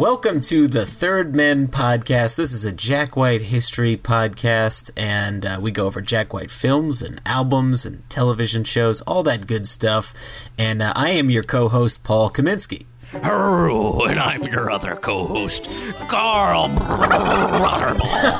Welcome to the Third Men podcast. This is a Jack White history podcast, and uh, we go over Jack White films and albums and television shows, all that good stuff. And uh, I am your co host, Paul Kaminsky. Hello, and I'm your other co-host, Carl.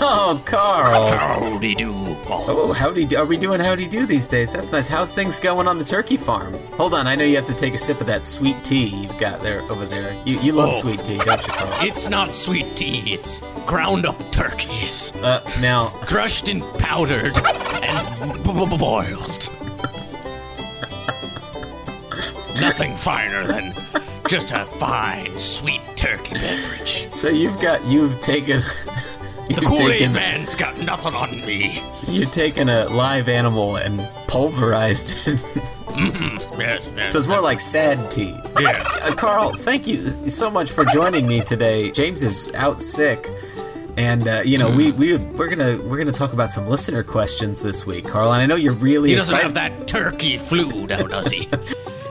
Oh, Carl. Howdy do, Paul. Oh, howdy do. Are we doing howdy do these days? That's nice. How's things going on the turkey farm? Hold on, I know you have to take a sip of that sweet tea you've got there over there. You, you love Oh. sweet tea, don't you, Carl? It's not sweet tea, it's ground up turkeys, Uh, now, crushed and powdered and b- b- boiled. Nothing finer than just a fine, sweet turkey beverage. so you've got, you've taken. The You've Kool-Aid man's got nothing on me. you've taken a live animal and pulverized it. Yes, yes. So it's more like sad tea. Yeah. Uh, Carl, thank you so much for joining me today. James is out sick, and uh, you know we we we're gonna we're gonna talk about some listener questions this week, Carl. And I know you're really He doesn't excited. have that turkey flu now, does he?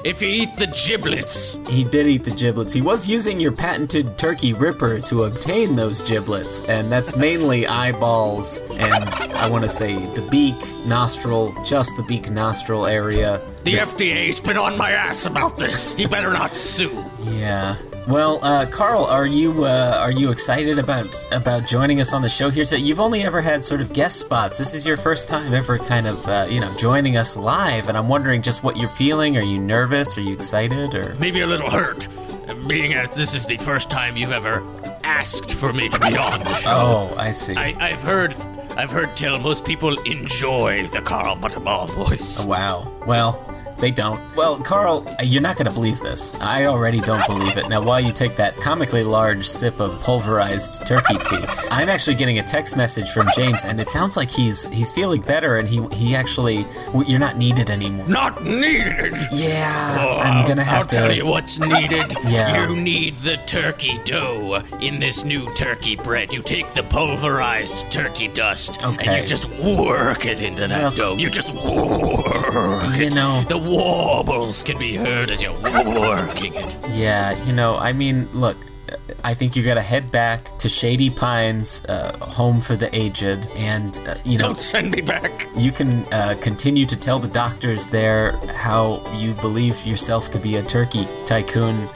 if you eat the giblets, He did eat the giblets. He was using your patented turkey ripper to obtain those giblets, and that's mainly eyeballs and I want to say the beak, nostril, just the beak nostril area. the This- FDA's been on my ass about this. He better not sue. Yeah. Well, uh, Carl, are you uh, are you excited about about joining us on the show here? So you've only ever had sort of guest spots. This is your first time ever kind of uh, you know joining us live, and I'm wondering just what you're feeling. Are you nervous? Are you excited? Or Maybe a little hurt, being as this is the first time you've ever asked for me to be on the show. oh, I see. I, I've heard, I've heard tell most people enjoy the Carl Butterball voice. Wow. Well, they don't. Well, Carl, you're not going to believe this. I already don't believe it. Now, while you take that comically large sip of pulverized turkey tea, I'm actually getting a text message from James, and it sounds like he's he's feeling better, and he he actually you're not needed anymore. Not needed. Yeah, Oh, I'm gonna have I'll to. tell you what's needed. Yeah. You need the turkey dough in this new turkey bread. You take the pulverized turkey dust Okay. and you just work it into that Well- dough. You just work You it. know- The warbles can be heard as you're working it. Yeah, you know, I mean, look, I think you got to head back to Shady Pines, uh, home for the aged, and uh, you know, Don't send me back. you can uh, continue to tell the doctors there how you believe yourself to be a turkey tycoon.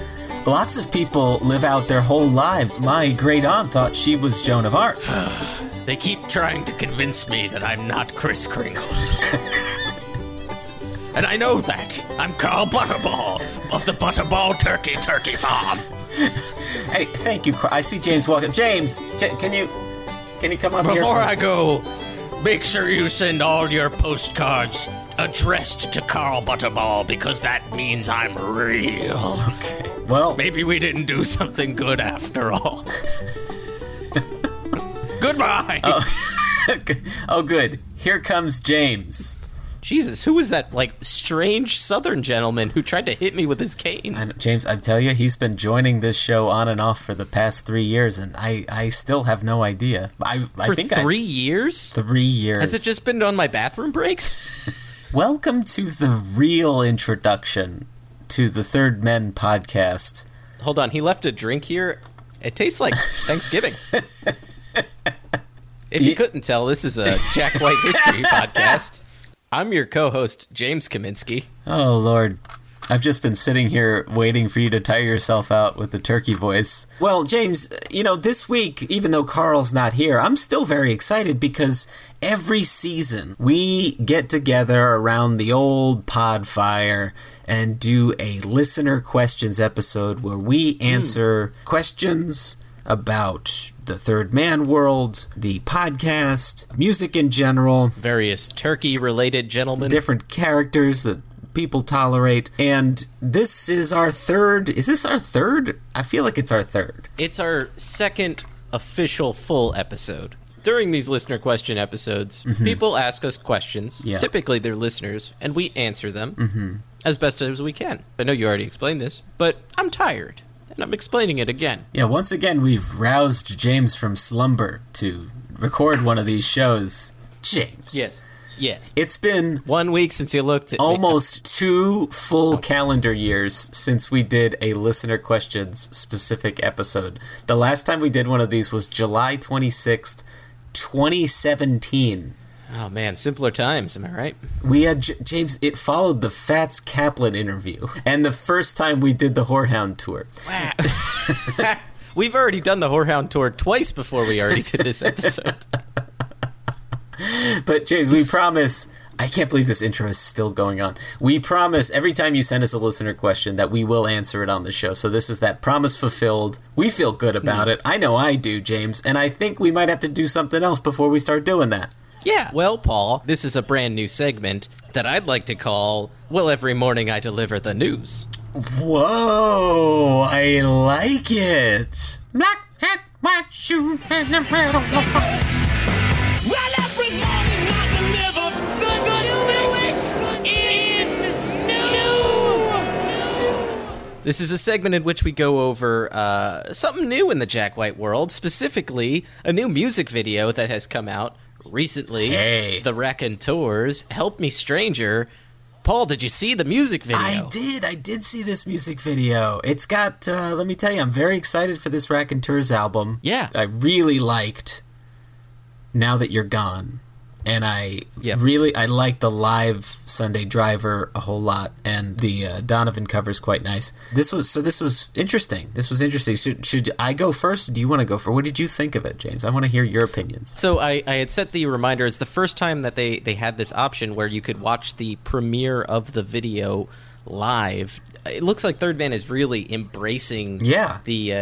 Lots of people live out their whole lives. My great aunt thought she was Joan of Arc. They keep trying to convince me that I'm not Kris Kringle. and I know that. I'm Carl Butterball of the Butterball Turkey Turkey Farm. Hey, thank you. Car- I see James walking. James, J- can you can you come up here? Before I go, make sure you send all your postcards addressed to Carl Butterball because that means I'm real. Okay. Well, Maybe we didn't do something good after all. Goodbye. Oh, oh, good. Here comes James. Jesus, who was that like strange Southern gentleman who tried to hit me with his cane? James, I tell you, he's been joining this show on and off for the past three years, and I, I still have no idea. I, I For think three I, years? three years. Has it just been on my bathroom breaks? Welcome to the real introduction to the Third Men podcast. Hold on, he left a drink here. It tastes like Thanksgiving. if you couldn't tell, this is a Jack White history podcast. I'm your co-host James Kaminsky. Oh Lord, I've just been sitting here waiting for you to tire yourself out with the turkey voice. Well, James, you know, this week, even though Carl's not here, I'm still very excited because every season we get together around the old pod fire and do a listener questions episode where we hmm. answer questions about the Third Man world, the podcast, music in general, Various turkey related gentlemen. different characters that people tolerate. And this is our third. Is this our third? I feel like it's our third. It's our second official full episode. During these listener question episodes, people ask us questions. Mm-hmm. Yeah. Typically, they're listeners, and we answer them as best as we can. I know you already explained this, but I'm tired, and I'm explaining it again. Yeah, once again, we've roused James from slumber to record one of these shows. James. Yes. Yes. It's been One week since you looked at almost two full calendar years since we did a listener questions specific episode. The last time we did one of these was July 26th, 2017. Oh man, simpler times. Am I right? We had J- James. It followed the Fats Kaplan interview, and the first time we did the Horehound tour. Wow. We've already done the Horehound tour twice before we already did this episode. But James, we promise. I can't believe this intro is still going on. We promise every time you send us a listener question that we will answer it on the show. So this is that promise fulfilled. We feel good about hmm. it. I know I do, James, and I think we might have to do something else before we start doing that. Yeah. Well, Paul, this is a brand new segment that I'd like to call Well, every morning I deliver the news. Whoa, I like it. Black hat, white shoe, and a red Well, every morning I deliver the good in new. This is a segment in which we go over uh, something new in the Jack White world, specifically a new music video that has come out recently. Hey. The Raconteurs, Help Me Stranger. Paul, did you see the music video? I did. I did see this music video. It's got. Uh, let me tell you, I'm very excited for this Raconteurs album. Yeah. I really liked. Now that you're gone, and I Yep. really I like the live Sunday Driver a whole lot, and the uh, Donovan cover is quite nice. This was so. This was interesting. This was interesting. Should should I go first? Do you want to go first? What did you think of it, James? I want to hear your opinions. So I, I had set the reminder. It's the first time that they, they had this option where you could watch the premiere of the video live. It looks like Third Man is really embracing Yeah. the uh,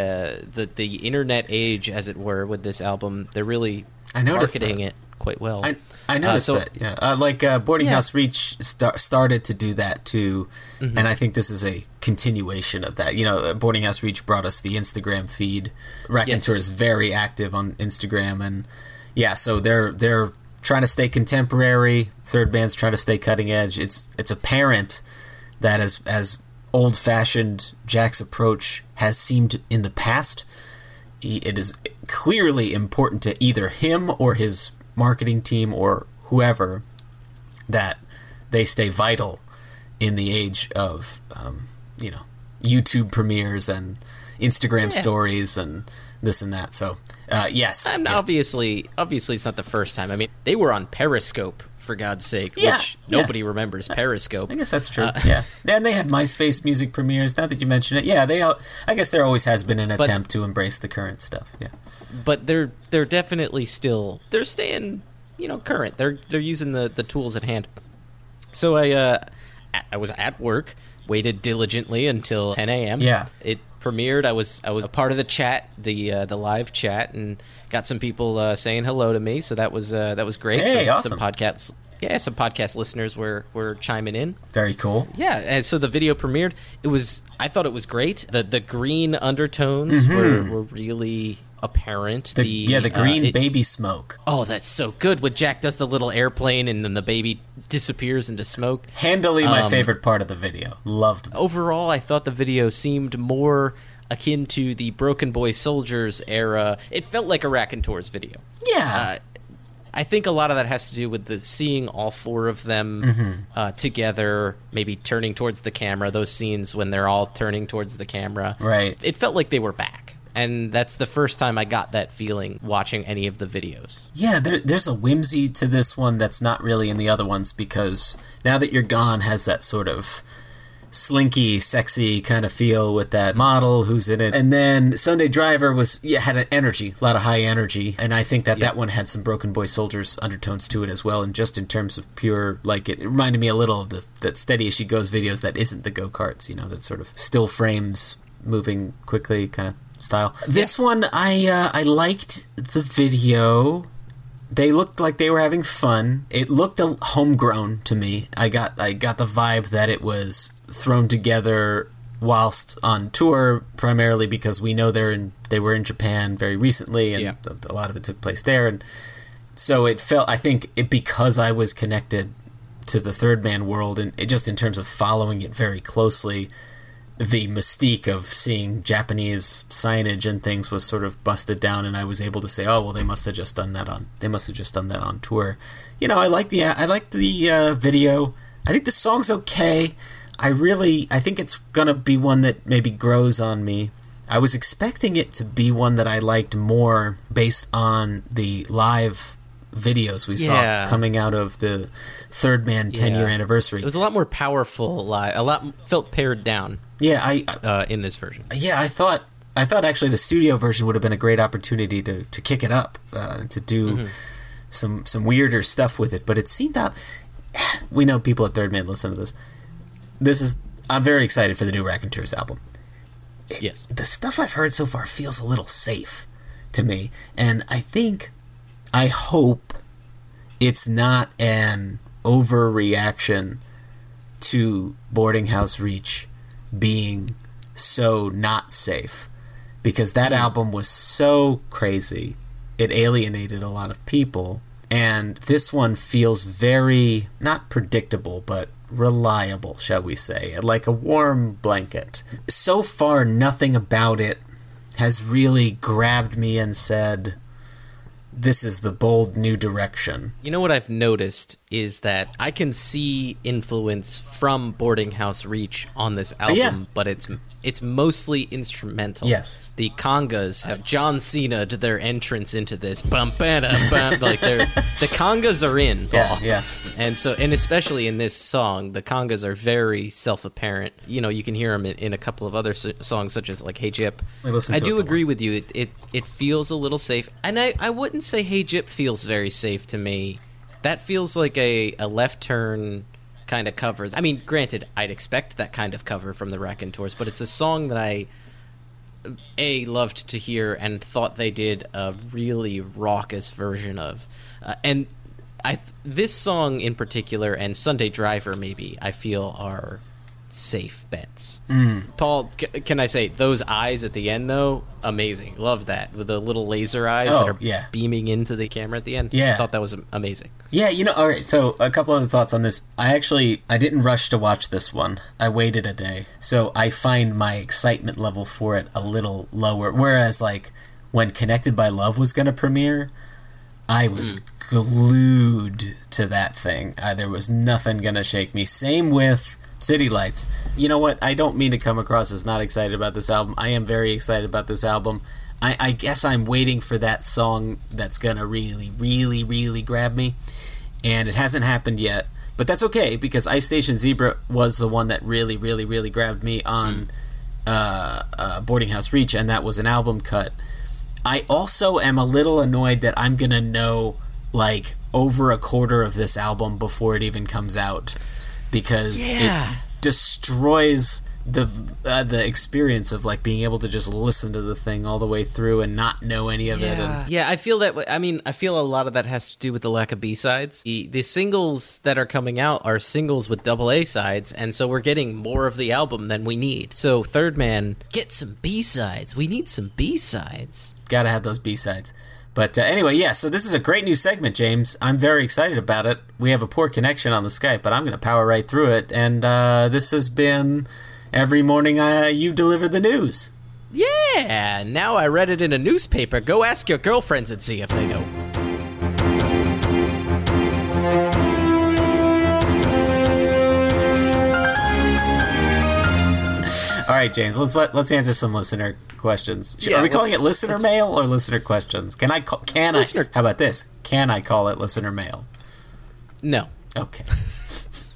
the the internet age, as it were, with this album. They're really I noticed marketing that. it quite well. I, I noticed so- that. Yeah, uh, like uh, Boarding Yeah. House Reach star- started to do that too, Mm-hmm. and I think this is a continuation of that. You know, uh, Boarding House Reach brought us the Instagram feed. Raconteur is very active on Instagram, and yeah, so they're they're trying to stay contemporary. Third Man's trying to stay cutting edge. It's it's apparent that as as old fashioned Jack's approach has seemed in the past, he, it is clearly important to either him or his marketing team or whoever that they stay vital in the age of um, you know YouTube premieres and Instagram stories and this and that. So uh, yes, And Yeah. obviously, obviously, it's not the first time. I mean, they were on Periscope for God's sake, Yeah, which yeah. nobody remembers. Periscope. I guess that's true. Uh, yeah, and they had MySpace music premieres. Now that you mention it, yeah, they. All, I guess there always has been an attempt to embrace the current stuff. Yeah. But they're they're definitely still they're staying you know current they're they're using the the tools at hand so i uh i was at work waited diligently until 10 a.m Yeah. it premiered i was i was a part of the chat the uh, the live chat and got some people uh, saying hello to me so that was uh, that was great Hey, some, awesome. some podcasts yeah some podcast listeners were were chiming in Very cool. yeah, and so the video premiered. It was I thought it was great. The the green undertones were, were really apparent. Mm-hmm. The, yeah, the uh, green it- baby smoke. Oh, that's so good. When Jack does the little airplane and then the baby disappears into smoke. Handily my Um, favorite part of the video. Loved. Overall, I thought the video seemed more akin to the Broken Boy Soldiers era. It felt like a Raconteurs video. Yeah. Uh, I think a lot of that has to do with the seeing all four of them Mm-hmm. uh, together, maybe turning towards the camera. Those scenes when they're all turning towards the camera, Right. It felt like they were back, and that's the first time I got that feeling watching any of the videos. Yeah, there, there's a whimsy to this one that's not really in the other ones because now that you're gone has that sort of slinky, sexy kind of feel with that model who's in it. And then Sunday Driver was yeah had an energy, a lot of high energy, and I think that that one had some Broken Boy Soldiers undertones to it as well. And just in terms of pure, like it, it reminded me a little of the that Steady as She Goes videos that isn't the go karts, you know, that sort of still frames moving quickly kind of style. This one, I uh, I liked the video. They looked like they were having fun. It looked a, homegrown to me. I got I got the vibe that it was thrown together whilst on tour, primarily because we know they're in they were in Japan very recently, and Yeah. a, a lot of it took place there, and so it felt. I think it because I was connected to the Third Man world, and it, just in terms of following it very closely, the mystique of seeing Japanese signage and things was sort of busted down, and I was able to say, "Oh, well, they must have just done that on they must have just done that on tour." You know, I like the I like the uh, video. I think the song's okay. I really I think it's gonna be one that maybe grows on me. I was expecting it to be one that I liked more based on the live videos we Yeah. saw coming out of the Third Man 10 year Yeah. anniversary. It was a lot more powerful live. A lot felt pared down yeah, I, uh, in this version. yeah, I thought I thought actually the studio version would have been a great opportunity to, to kick it up, uh, to do some some weirder stuff with it. But it seemed out. We know people at Third Man listen to this. This is I'm very excited for the new Raconteurs album. Yes. The stuff I've heard so far feels a little safe to me, and I think, I hope, it's not an overreaction to Boarding House Reach being so not safe. Because that album was so crazy it alienated a lot of people. And this one feels very not predictable but reliable shall we say like a warm blanket. So far nothing about it has really grabbed me and said this is the bold new direction You know what I've noticed is that I can see influence from Boarding House Reach on this album, Yeah. but it's it's mostly instrumental. Yes. The congas have John Cena to their entrance into this. Bum, bum, like they're the congas are in. Yeah, yeah. And so, and especially in this song, the congas are very self-apparent. You know, you can hear them in, in a couple of other s- songs, such as like "Hey Gyp." I do agree with you. It, it it feels a little safe, and I I wouldn't say "Hey Gyp" feels very safe to me. That feels like a a left turn kind of cover. I mean, granted, I'd expect that kind of cover from the Raconteurs, but it's a song that I a loved to hear and thought they did a really raucous version of, uh, and I this song in particular and Sunday Driver maybe I feel are safe bets. Paul, c- can I say those eyes at the end though? Amazing, love that with the little laser eyes Oh, that are yeah. beaming into the camera at the end. Yeah. I thought that was amazing. Yeah, you know, all right. So a couple other thoughts on this. I actually I didn't rush to watch this one. I waited a day, so I find my excitement level for it a little lower. Whereas, like when Connected by Love was going to premiere, I was glued to that thing. Uh, there was nothing going to shake me. Same with City Lights. You know what? I don't mean to come across as not excited about this album. I am very excited about this album. I, I guess I'm waiting for that song that's gonna really, really, really grab me, and it hasn't happened yet. But that's okay because Ice Station Zebra was the one that really, really, really grabbed me on uh, uh, Boarding House Reach, and that was an album cut. I also am a little annoyed that I'm gonna know like over a quarter of this album before it even comes out because Yeah. it destroys the uh, the experience of like being able to just listen to the thing all the way through and not know any of it. And Yeah, I feel that. way- I mean, I feel a lot of that has to do with the lack of B sides. The, the singles that are coming out are singles with double A sides, and so we're getting more of the album than we need. So, Third Man, get some B sides. We need some B sides. gotta have those B sides. But uh, anyway, yeah. So this is a great new segment, James. I'm very excited about it. We have a poor connection on the Skype, but I'm gonna power right through it. And uh, this has been every morning uh, you deliver the news. Yeah, now I read it in a newspaper. Go ask your girlfriends and see if they know. Right, James. Let's let, let's answer some listener questions. Yeah, Are we calling it listener mail or listener questions? Can I call, can Listener- I? How about this? Can I call it listener mail? No. Okay.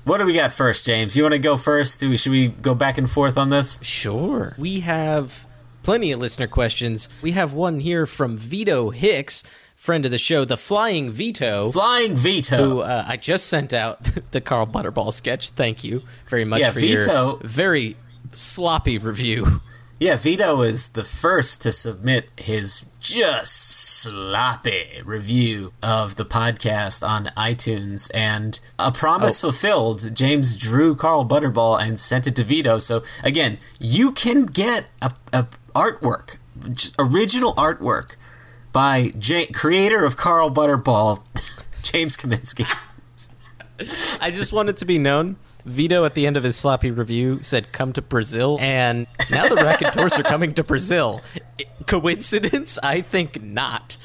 what do we got first, James? You want to go first? Do we, should we go back and forth on this? Sure. We have plenty of listener questions. We have one here from Vito Hicks, friend of the show, the Flying Vito. Flying veto. who uh, I just sent out the Carl Butterball sketch. Thank you very much Yeah, for Vito- your very sloppy review. Yeah, Vito is the first to submit his just sloppy review of the podcast on iTunes, and a promise Oh. fulfilled. James drew Carl Butterball and sent it to Vito. So again, you can get a, a artwork, original artwork by J- creator of Carl Butterball, James Kaminsky. I just want it to be known. Vito at the end of his sloppy review said, "Come to Brazil," and now the Raconteurs are coming to Brazil. Coincidence? I think not.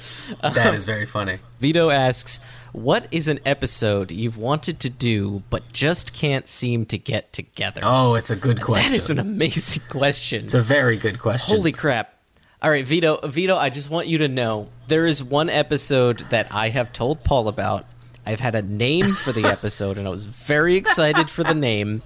That is very funny. Vito asks, "What is an episode you've wanted to do but just can't seem to get together?" Oh, it's a good question. that is an amazing question. it's a very good question. Holy crap. All right, Vito, Vito, I just want you to know there is one episode that I have told Paul about. I've had a name for the episode and I was very excited for the name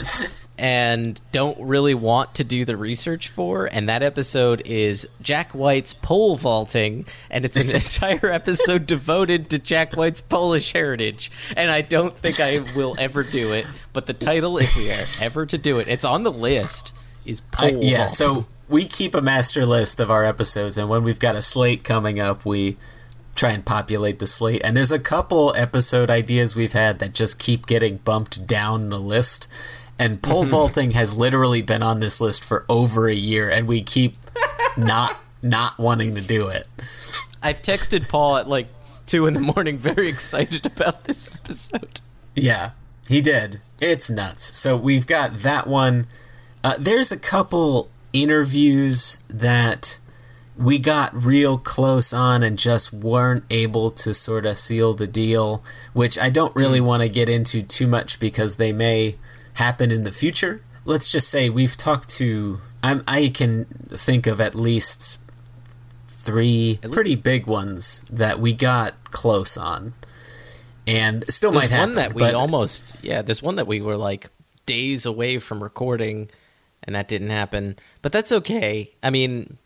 and don't really want to do the research for and that episode is Jack White's pole vaulting and it's an entire episode devoted to Jack White's Polish heritage and I don't think I will ever do it but the title if we are ever to do it it's on the list is I- pole yeah, vaulting. so we keep a master list of our episodes, and when we've got a slate coming up, we try and populate the slate. And there's a couple episode ideas we've had that just keep getting bumped down the list. And pole vaulting has literally been on this list for over a year, and we keep not not wanting to do it. I've texted Paul at like two in the morning, very excited about this episode. Yeah, he did. It's nuts. So we've got that one. Uh, there's a couple interviews that we got real close on and just weren't able to sort of seal the deal, which I don't really mm. want to get into too much because they may happen in the future. Let's just say we've talked to. I'm, I can think of at least three pretty big ones that we got close on, and still There's might happen. one that we but- almost, yeah, there's one that we were like days away from recording, and that didn't happen. But that's okay. I mean,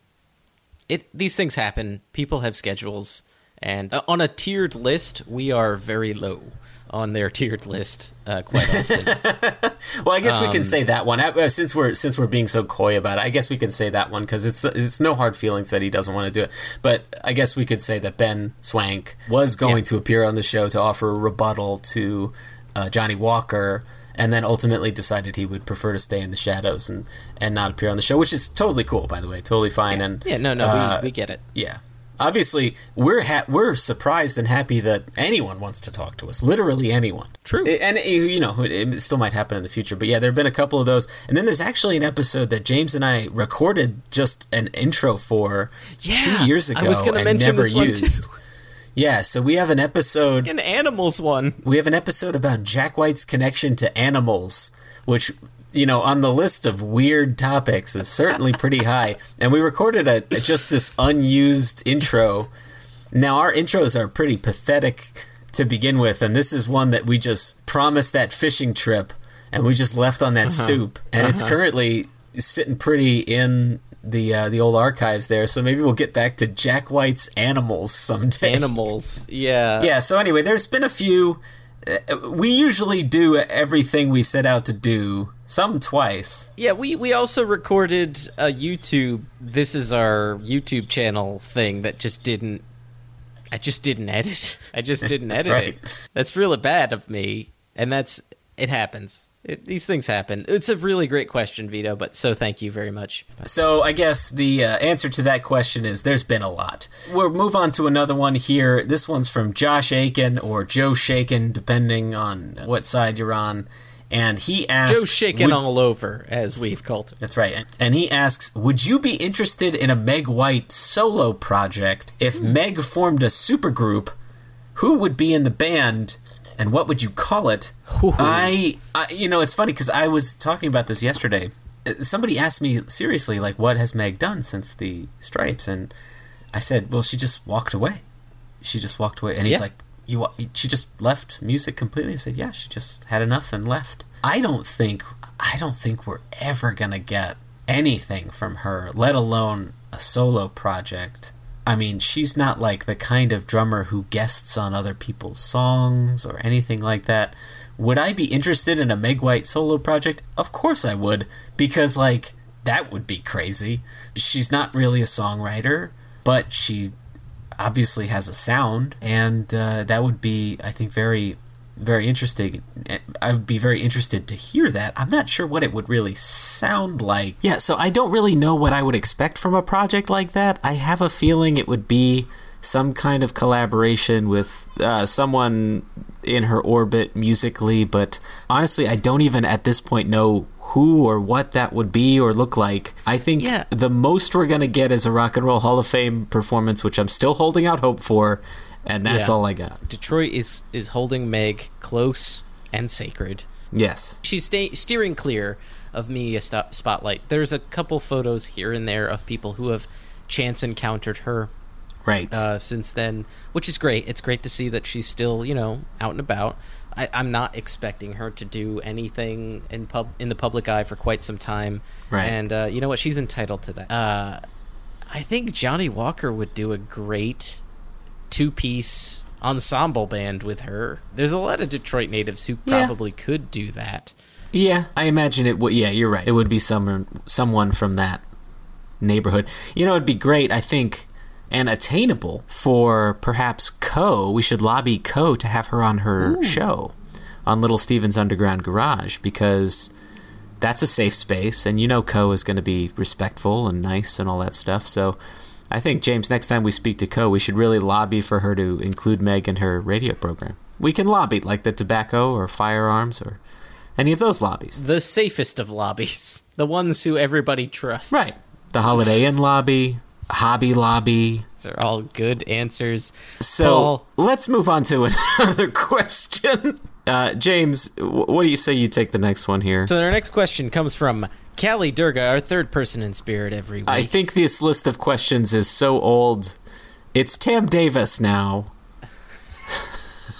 it these things happen. People have schedules, and uh, on a tiered list, we are very low on their tiered list uh, quite often. Well, I guess we Um, can say that one Uh, since we're since we're being so coy about it. I guess we can say that one because it's it's no hard feelings that he doesn't want to do it. But I guess we could say that Ben Swank was going Yeah. to appear on the show to offer a rebuttal to uh, Johnny Walker, and then ultimately decided he would prefer to stay in the shadows and and not appear on the show, which is totally cool, by the way, totally fine. And yeah, no, no, uh, we, we get it. yeah. Obviously, we're ha- we're surprised and happy that anyone wants to talk to us. Literally anyone. True. And you you know, it, still might happen in the future. But yeah, there have been a couple of those. And then there's actually an episode that James and I recorded just an intro for Yeah, two years ago I was gonna mention never this one, too. Yeah, so we have an episode An animals one. we have an episode about Jack White's connection to animals, which you know on the list of weird topics is certainly pretty high. And we recorded a just this unused intro. Now our intros are pretty pathetic to begin with, and this is one that we just promised that fishing trip, and we just left on that uh-huh. stoop, and it's uh-huh. currently sitting pretty in. The uh, the old archives there, so maybe we'll get back to Jack White's animals someday. Animals. Yeah. Yeah, so anyway, there's been a few. uh, We usually do everything we set out to do, some twice. Yeah, we, we also recorded a YouTube. This is our YouTube channel thing that just didn't. I just didn't edit. I just didn't That's edit right. it. That's really bad of me, and that's it happens. It, these things happen. It's a really great question, Vito. But so thank you very much. So I guess the uh, answer to that question is there's been a lot. We'll move on to another one here. This one's from Josh Aiken or Joe Shaken, depending on what side you're on. And he asks, Joe would- all over, as we've called him. That's right. And he asks, "Would you be interested in a Meg White solo project if Meg formed a supergroup? Who would be in the band, and what would you call it?" I, I, you know, it's funny because I was talking about this yesterday. Uh, Somebody asked me seriously, like, "What has Meg done since the Stripes?" And I said, "Well, she just walked away. She just walked away." And he's Yeah. like, "You, she just left music completely." I said, "Yeah, she just had enough and left." I don't think, I don't think we're ever gonna get anything from her, let alone a solo project. I mean, she's not like the kind of drummer who guests on other people's songs or anything like that. Would I be interested in a Meg White solo project? Of course I would, because like that would be crazy. She's not really a songwriter, but she obviously has a sound, and uh, that would be, I think, very, very interesting. I would be very interested to hear that. I'm not sure what it would really sound like. Yeah, so I don't really know what I would expect from a project like that. I have a feeling it would be some kind of collaboration with uh, someone in her orbit musically, but honestly, I don't even at this point know who or what that would be or look like. I think Yeah. the most we're going to get is a Rock and Roll Hall of Fame performance, which I'm still holding out hope for, and that's Yeah. all I got. Detroit is is holding Meg close and sacred. Yes. She's sta- steering clear of media sto- spotlight. There's a couple photos here and there of people who have chance encountered her Right. uh, since then, which is great. It's great to see that she's still, you know, out and about. I, I'm not expecting her to do anything in pub in the public eye for quite some time. Right. And uh, you know what? She's entitled to that. Uh, I think Johnny Walker would do a great two piece ensemble band with her. There's a lot of Detroit natives who Yeah. probably could do that. Yeah, I imagine it would. Yeah, you're right. It would be someone, someone from that neighborhood. You know, it'd be great. I think, and attainable for perhaps Co. We should lobby Co. to have her on her show on Little Steven's Underground Garage because that's a safe space, and you know Co. is going to be respectful and nice and all that stuff. So. I think James. Next time we speak to Co, we should really lobby for her to include Meg in her radio program. We can lobby like the tobacco or firearms or any of those lobbies. The safest of lobbies, the ones who everybody trusts. Right. The Holiday Inn lobby, Hobby Lobby. These are all good answers. So Paul. let's move on to another question. Uh, James, what do you say you take the next one here? So our next question comes from Callie Durga, our third person in spirit every week. I think this list of questions is so old. It's Tam Davis now.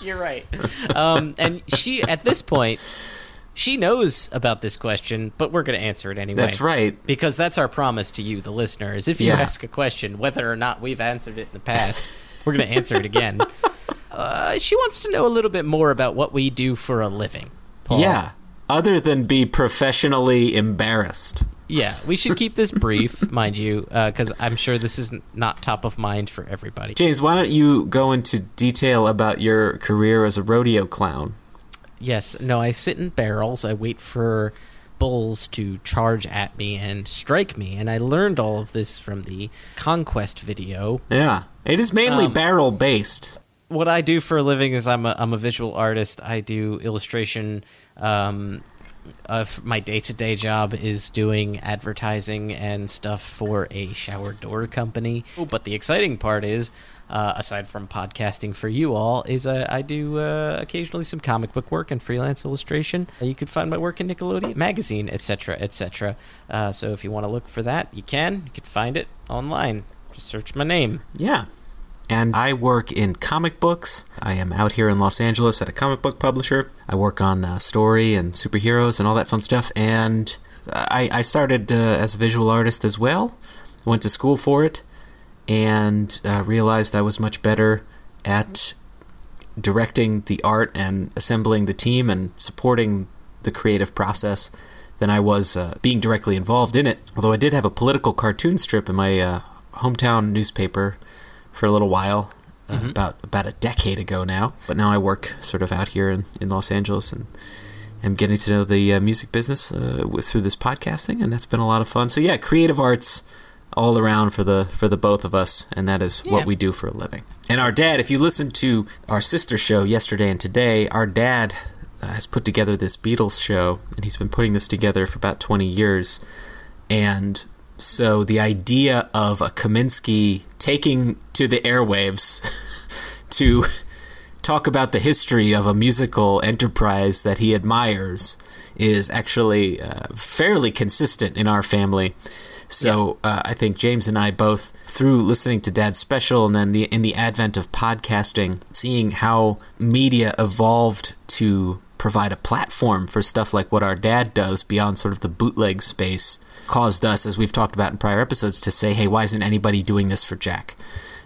You're right. um, and she, at this point, she knows about this question, but we're going to answer it anyway. That's right. Because that's our promise to you, the listener, is if you Yeah. ask a question, whether or not we've answered it in the past, we're going to answer it again. Uh, she wants to know a little bit more about what we do for a living. Paul. Yeah. Other than be professionally embarrassed. Yeah, we should keep this brief, mind you, because I'm sure this is not top of mind for everybody. James, why don't you go into detail about your career as a rodeo clown? Yes, no, I sit in barrels. I wait for bulls to charge at me and strike me, and I learned all of this from the Conquest video. Yeah. It is mainly Um, barrel based. What I do for a living is I'm a, I'm a visual artist. I do illustration. Um, of my day to day job is doing advertising and stuff for a shower door company. But the exciting part is, uh, aside from podcasting for you all, is uh, I do uh, occasionally some comic book work and freelance illustration. You could find my work in Nickelodeon magazine, etc., etc. Uh, so if you want to look for that, you can. You can find it online. Just search my name. Yeah. And I work in comic books. I am out here in Los Angeles at a comic book publisher. I work on uh, story and superheroes and all that fun stuff. And I, I started uh, as a visual artist as well. Went to school for it and uh, realized I was much better at directing the art and assembling the team and supporting the creative process than I was uh, being directly involved in it. Although I did have a political cartoon strip in my uh, hometown newspaper for a little while, uh, about about a decade ago now. But now I work sort of out here in, in Los Angeles and am getting to know the uh, music business uh, with, through this podcasting, and that's been a lot of fun. So yeah, creative arts all around for the for the both of us, and that is Yeah. what we do for a living. And our dad, if you listened to our sister show yesterday and today, our dad uh, has put together this Beatles show, and he's been putting this together for about twenty years. And so the idea of a Kaminsky taking to the airwaves to talk about the history of a musical enterprise that he admires is actually uh, fairly consistent in our family. So uh, I think James and I both, through listening to Dad's special and then the in the advent of podcasting, seeing how media evolved to provide a platform for stuff like what our dad does beyond sort of the bootleg space, caused us, as we've talked about in prior episodes, to say, hey, why isn't anybody doing this for Jack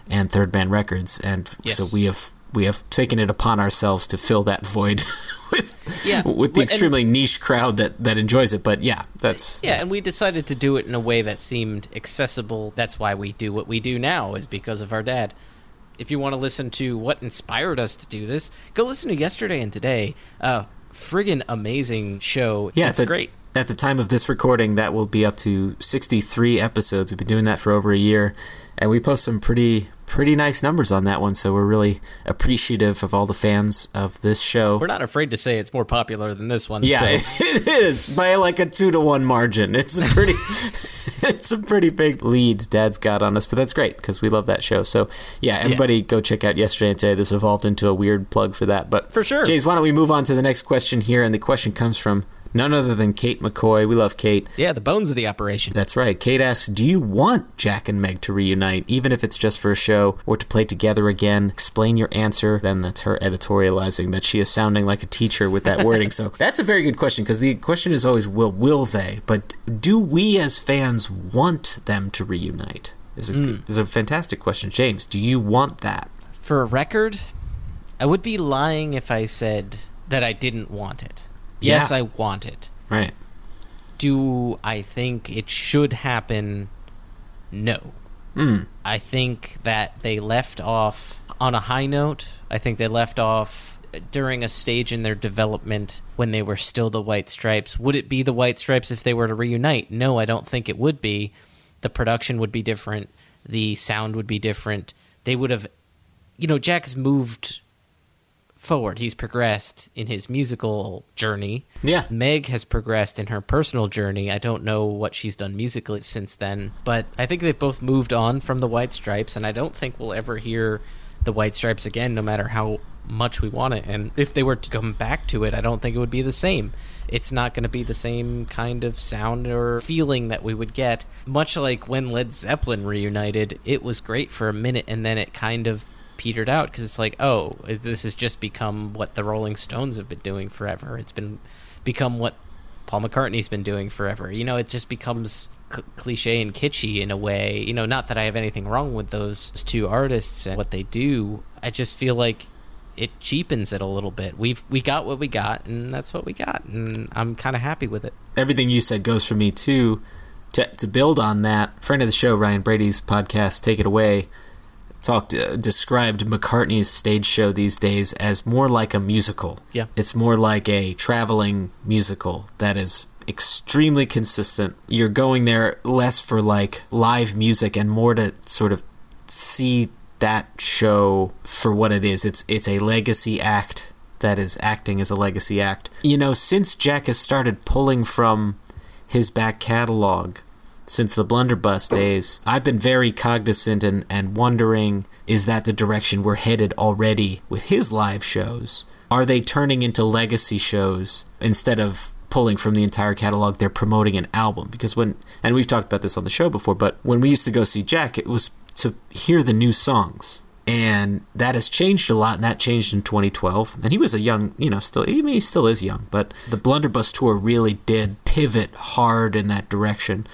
and Third Man Records? And Yes. so we have we have taken it upon ourselves to fill that void with Yeah. with the And- extremely niche crowd that that enjoys it. But yeah, that's Yeah, and we decided to do it in a way that seemed accessible. That's why we do what we do now, is because of our dad. If you want to listen to what inspired us to do this, go listen to yesterday and today. Uh, friggin' amazing show. Yeah, it's the- great. At the time of this recording, that will be up to 63 episodes. We've been doing that for over a year, and we post some pretty pretty nice numbers on that one. So we're really appreciative of all the fans of this show. We're not afraid to say it's more popular than this one. yeah, so- it is by like a two to one margin. It's a pretty, it's a pretty big lead Dad's got on us, but that's great because we love that show. So yeah, everybody go check out yesterday and today. This evolved into a weird plug for that, but For sure. James, why don't we move on to the next question here? And the question comes from none other than Kate McCoy. We love Kate. yeah, the bones of the operation. That's right. Kate asks, Do you want Jack and Meg to reunite, even if it's just for a show, or to play together again? Explain your answer. Then that's her editorializing that she is sounding like a teacher with that wording. so that's a very good question because the question is always, Will will they? But do we as fans want them to reunite? Is a, hmm. is a fantastic question. James, do you want that? For a record, I would be lying if I said that I didn't want it. Yes, Yeah. I want it. Right. Do I think it should happen? No. Mm. I think that they left off on a high note. I think they left off during a stage in their development when they were still the White Stripes. Would it be the White Stripes if they were to reunite? No, I don't think it would be. The production would be different. The sound would be different. They would have, you know, Jack's moved forward. He's progressed in his musical journey. Yeah. Meg has progressed in her personal journey. I don't know what she's done musically since then, but I think they've both moved on from the White Stripes, and I don't think we'll ever hear the White Stripes again, no matter how much we want it. And if they were to come back to it, I don't think it would be the same. It's not going to be the same kind of sound or feeling that we would get. Much like when Led Zeppelin reunited, it was great for a minute, and then it kind of petered out because it's like, oh, this has just become what the Rolling Stones have been doing forever. It's been become what Paul McCartney's been doing forever. You know, it just becomes cl- cliche and kitschy in a way. You know, not that I have anything wrong with those two artists and what they do. I just feel like it cheapens it a little bit. We've we got what we got, and that's what we got, and I'm kind of happy with it. everything you said goes for me too. To, to build on that, friend of the show Ryan Brady's podcast, Take It Away, talked uh, described McCartney's stage show these days as more like a musical. Yeah. it's more like a traveling musical that is extremely consistent. You're going there less for like live music and more to sort of see that show for what it is. It's it's a legacy act that is acting as a legacy act. You know, since Jack has started pulling from his back catalog since the blunderbuss days, I've been very cognizant and, and wondering is that the direction we're headed already with his live shows? Are they turning into legacy shows instead of pulling from the entire catalog? They're promoting an album because when and we've talked about this on the show before, but when we used to go see Jack, it was to hear the new songs. And that has changed a lot, and that changed in 2012. And he was a young, you know, still, I mean, he still is young, but the Blunderbuss tour really did pivot hard in that direction.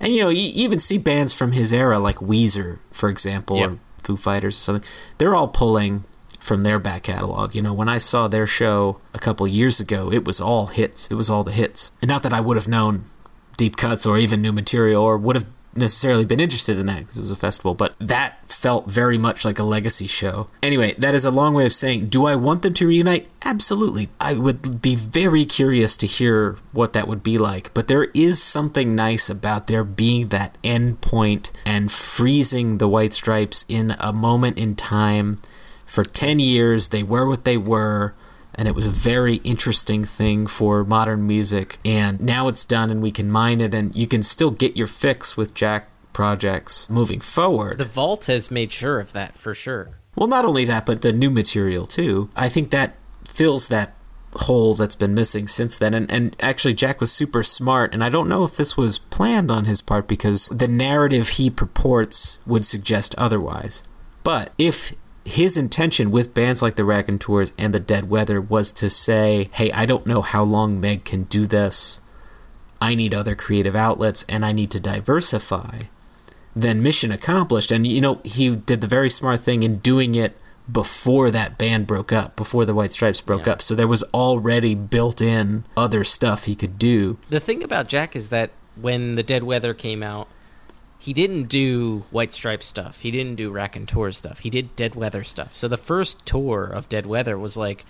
And, you know, you even see bands from his era, like Weezer, for example, Yep. or Foo Fighters or something, they're all pulling from their back catalog. You know, when I saw their show a couple years ago, it was all hits. It was all the hits. And not that I would have known deep cuts or even new material or would have necessarily been interested in that because it was a festival, but that felt very much like a legacy show. Anyway, that is a long way of saying, do I want them to reunite? Absolutely. I would be very curious to hear what that would be like, but there is something nice about there being that end point and freezing the White Stripes in a moment in time. For 10 years, they were what they were and it was a very interesting thing for modern music. And now it's done, and we can mine it, and you can still get your fix with Jack projects moving forward. The Vault has made sure of that for sure. well, not only that, but the new material too. I think that fills that hole that's been missing since then. And, and actually, Jack was super smart, and I don't know if this was planned on his part because the narrative he purports would suggest otherwise. But if his intention with bands like the Raconteurs and the Dead Weather was to say, hey, I don't know how long Meg can do this. I need other creative outlets and I need to diversify. Then mission accomplished. And, you know, he did the very smart thing in doing it before that band broke up, before the White Stripes broke Yeah. up. So there was already built in other stuff he could do. The thing about Jack is that when the Dead Weather came out, he didn't do White Stripe stuff. He didn't do Raconteur stuff. He did Dead Weather stuff. So the first tour of Dead Weather was like,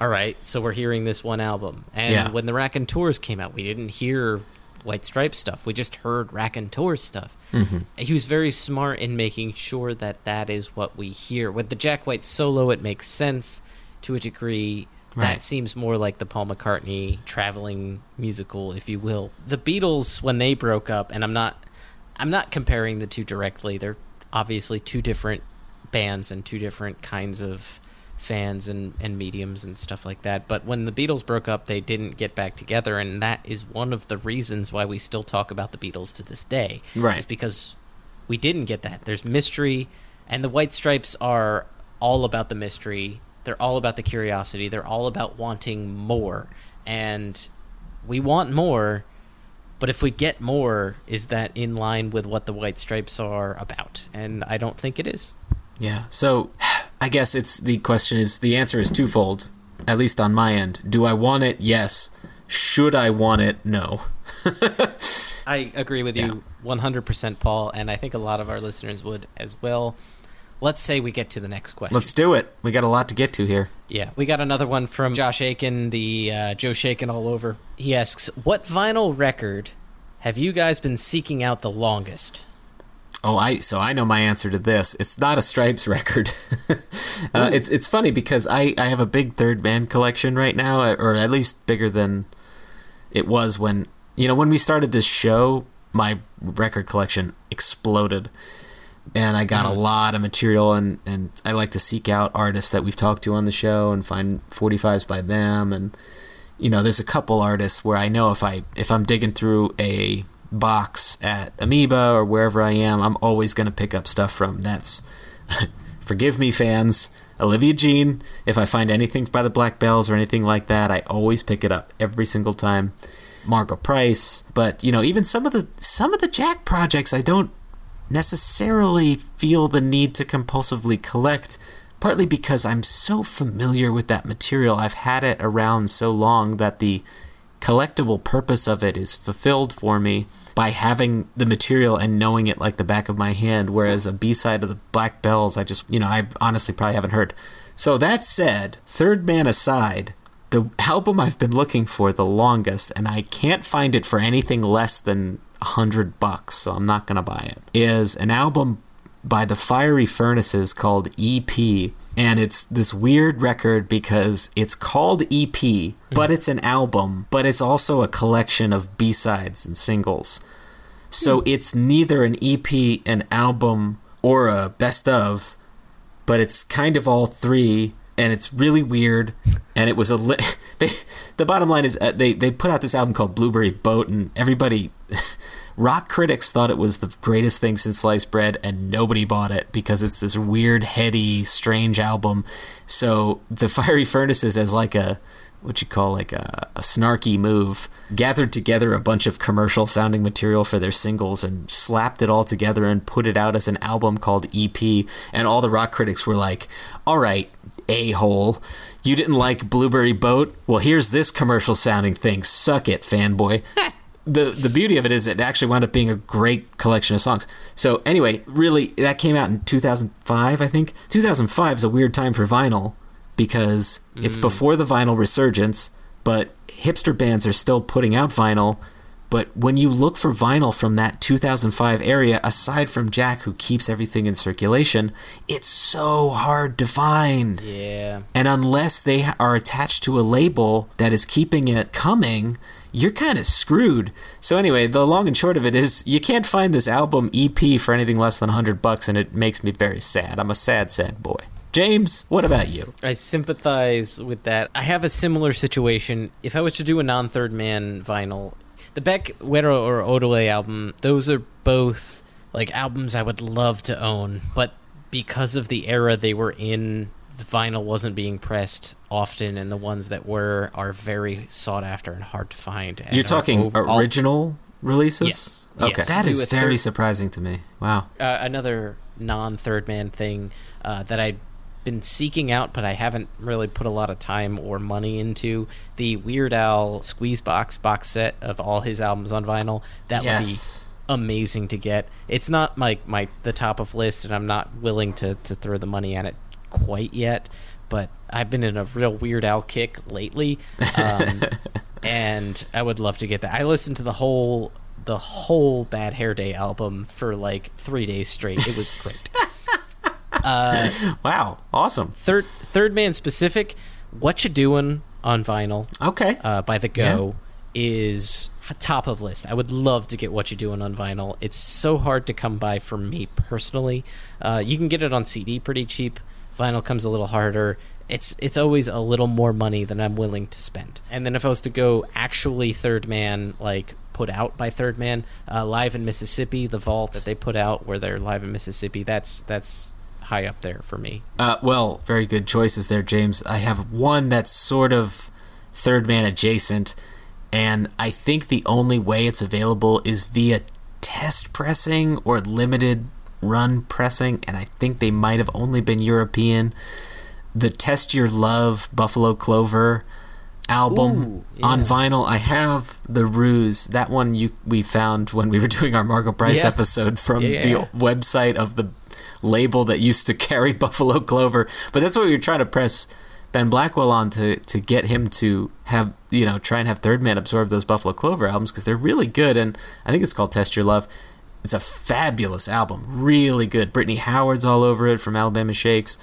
all right, so we're hearing this one album. And Yeah. when the Raconteurs came out, we didn't hear White Stripe stuff. We just heard Raconteur stuff. Mm-hmm. He was very smart in making sure that that is what we hear. With the Jack White solo, it makes sense to a degree. Right. That seems more like the Paul McCartney traveling musical, if you will. The Beatles, when they broke up, and I'm not, I'm not comparing the two directly. They're obviously two different bands and two different kinds of fans and, and mediums and stuff like that. But when the Beatles broke up, they didn't get back together, and that is one of the reasons why we still talk about the Beatles to this day. Right. Is because we didn't get that. There's mystery, and the White Stripes are all about the mystery. They're all about the curiosity. They're all about wanting more, and we want more. But if we get more, is that in line with what the White Stripes are about? And I don't think it is. Yeah. So I guess it's the question is the answer is twofold, at least on my end. Do I want it? Yes. Should I want it? No. I agree with you 100%, Paul, and I think a lot of our listeners would as well. Let's say we get to the next question. Let's do it. We got a lot to get to here. Yeah, we got another one from Josh Aiken, the uh, Joe Shaken all over. He asks, "What vinyl record have you guys been seeking out the longest?" Oh, I so I know my answer to this. It's not a Stripes record. uh, it's it's funny because I I have a big third man collection right now, or at least bigger than it was when you know when we started this show. My record collection exploded, and I got a mm-hmm. lot of material. And and I like to seek out artists that we've talked to on the show and find 45s by them. And you know, there's a couple artists where I know if I if I'm digging through a box at Amoeba or wherever I am, I'm always going to pick up stuff from. That's forgive me, fans. Olivia Jean. If I find anything by the Black Belles or anything like that, I always pick it up every single time. Margo Price, but you know, even some of the some of the Jack projects, I don't necessarily feel the need to compulsively collect. Partly because I'm so familiar with that material, I've had it around so long that the collectible purpose of it is fulfilled for me by having the material and knowing it like the back of my hand whereas a b-side of the black belles i just you know i honestly probably haven't heard so that said third man aside the album i've been looking for the longest and i can't find it for anything less than a hundred bucks so i'm not gonna buy it is an album by the Fiery Furnaces called EP. And it's this weird record because it's called EP, mm-hmm. but it's an album, but it's also a collection of B sides and singles. So hmm. it's neither an EP, an album, or a best of, but it's kind of all three. And it's really weird. And it was a. Li- they, the bottom line is uh, they, they put out this album called Blueberry Boat, and everybody. rock critics thought it was the greatest thing since sliced bread and nobody bought it because it's this weird heady strange album so the fiery furnaces as like a what you call like a, a snarky move gathered together a bunch of commercial sounding material for their singles and slapped it all together and put it out as an album called ep and all the rock critics were like all right a-hole you didn't like blueberry boat well here's this commercial sounding thing suck it fanboy the the beauty of it is it actually wound up being a great collection of songs. So anyway, really that came out in 2005, I think. 2005 is a weird time for vinyl because it's hmm. before the vinyl resurgence, but hipster bands are still putting out vinyl. But when you look for vinyl from that 2005 area, aside from Jack, who keeps everything in circulation, it's so hard to find. Yeah. And unless they are attached to a label that is keeping it coming, you're kind of screwed. So anyway, the long and short of it is you can't find this album EP for anything less than 100 bucks and it makes me very sad. I'm a sad sad boy. James, what about you? I sympathize with that. I have a similar situation. If I was to do a non third man vinyl, the Beck Guero or Odelay album, those are both like albums I would love to own, but because of the era they were in, the vinyl wasn't being pressed often, and the ones that were are very sought after and hard to find. You're talking overall- original releases? Yes. Okay. Yes. That is very third- surprising to me. Wow. uh, another non third man thing uh, that I've been seeking out, but I haven't really put a lot of time or money into the Weird Al Squeeze Box box set of all his albums on vinyl. That Yes. would be amazing to get. It's not my my the top of list, and I'm not willing to to throw the money at it quite yet. But I've been in a real Weird Al kick lately, um, and I would love to get that. I listened to the whole the whole Bad Hair Day album for like three days straight. It was great. Wow, awesome. third third man specific what you doing on vinyl Okay. uh, by the go is top of list. I would love to get what you doing on vinyl. It's so hard to come by for me personally. Uh, you can get it on cd pretty cheap. Vinyl comes a little harder. It's it's always a little more money than i'm willing to spend. And then if i was to go actually third man like put out by third man uh, live in mississippi the vault that they put out where they're live in mississippi that's that's high up there for me Uh, well, very good choices there, James. I have one that's sort of third man adjacent, and I think the only way it's available is via test pressing or limited run pressing, and I think they might have only been European. The Test Your Love Buffalo Clover album Ooh, on vinyl. I have the Ruse. That one you we found when we were doing our Margo Price Yeah. episode from Yeah, yeah, the website of the label that used to carry Buffalo Clover. But that's what we were trying to press Ben Blackwell on to to get him to have you know try and have Third Man absorb those Buffalo Clover albums because they're really good. And I think it's called Test Your Love. It's a fabulous album, really good. Brittany Howard's all over it from Alabama Shakes,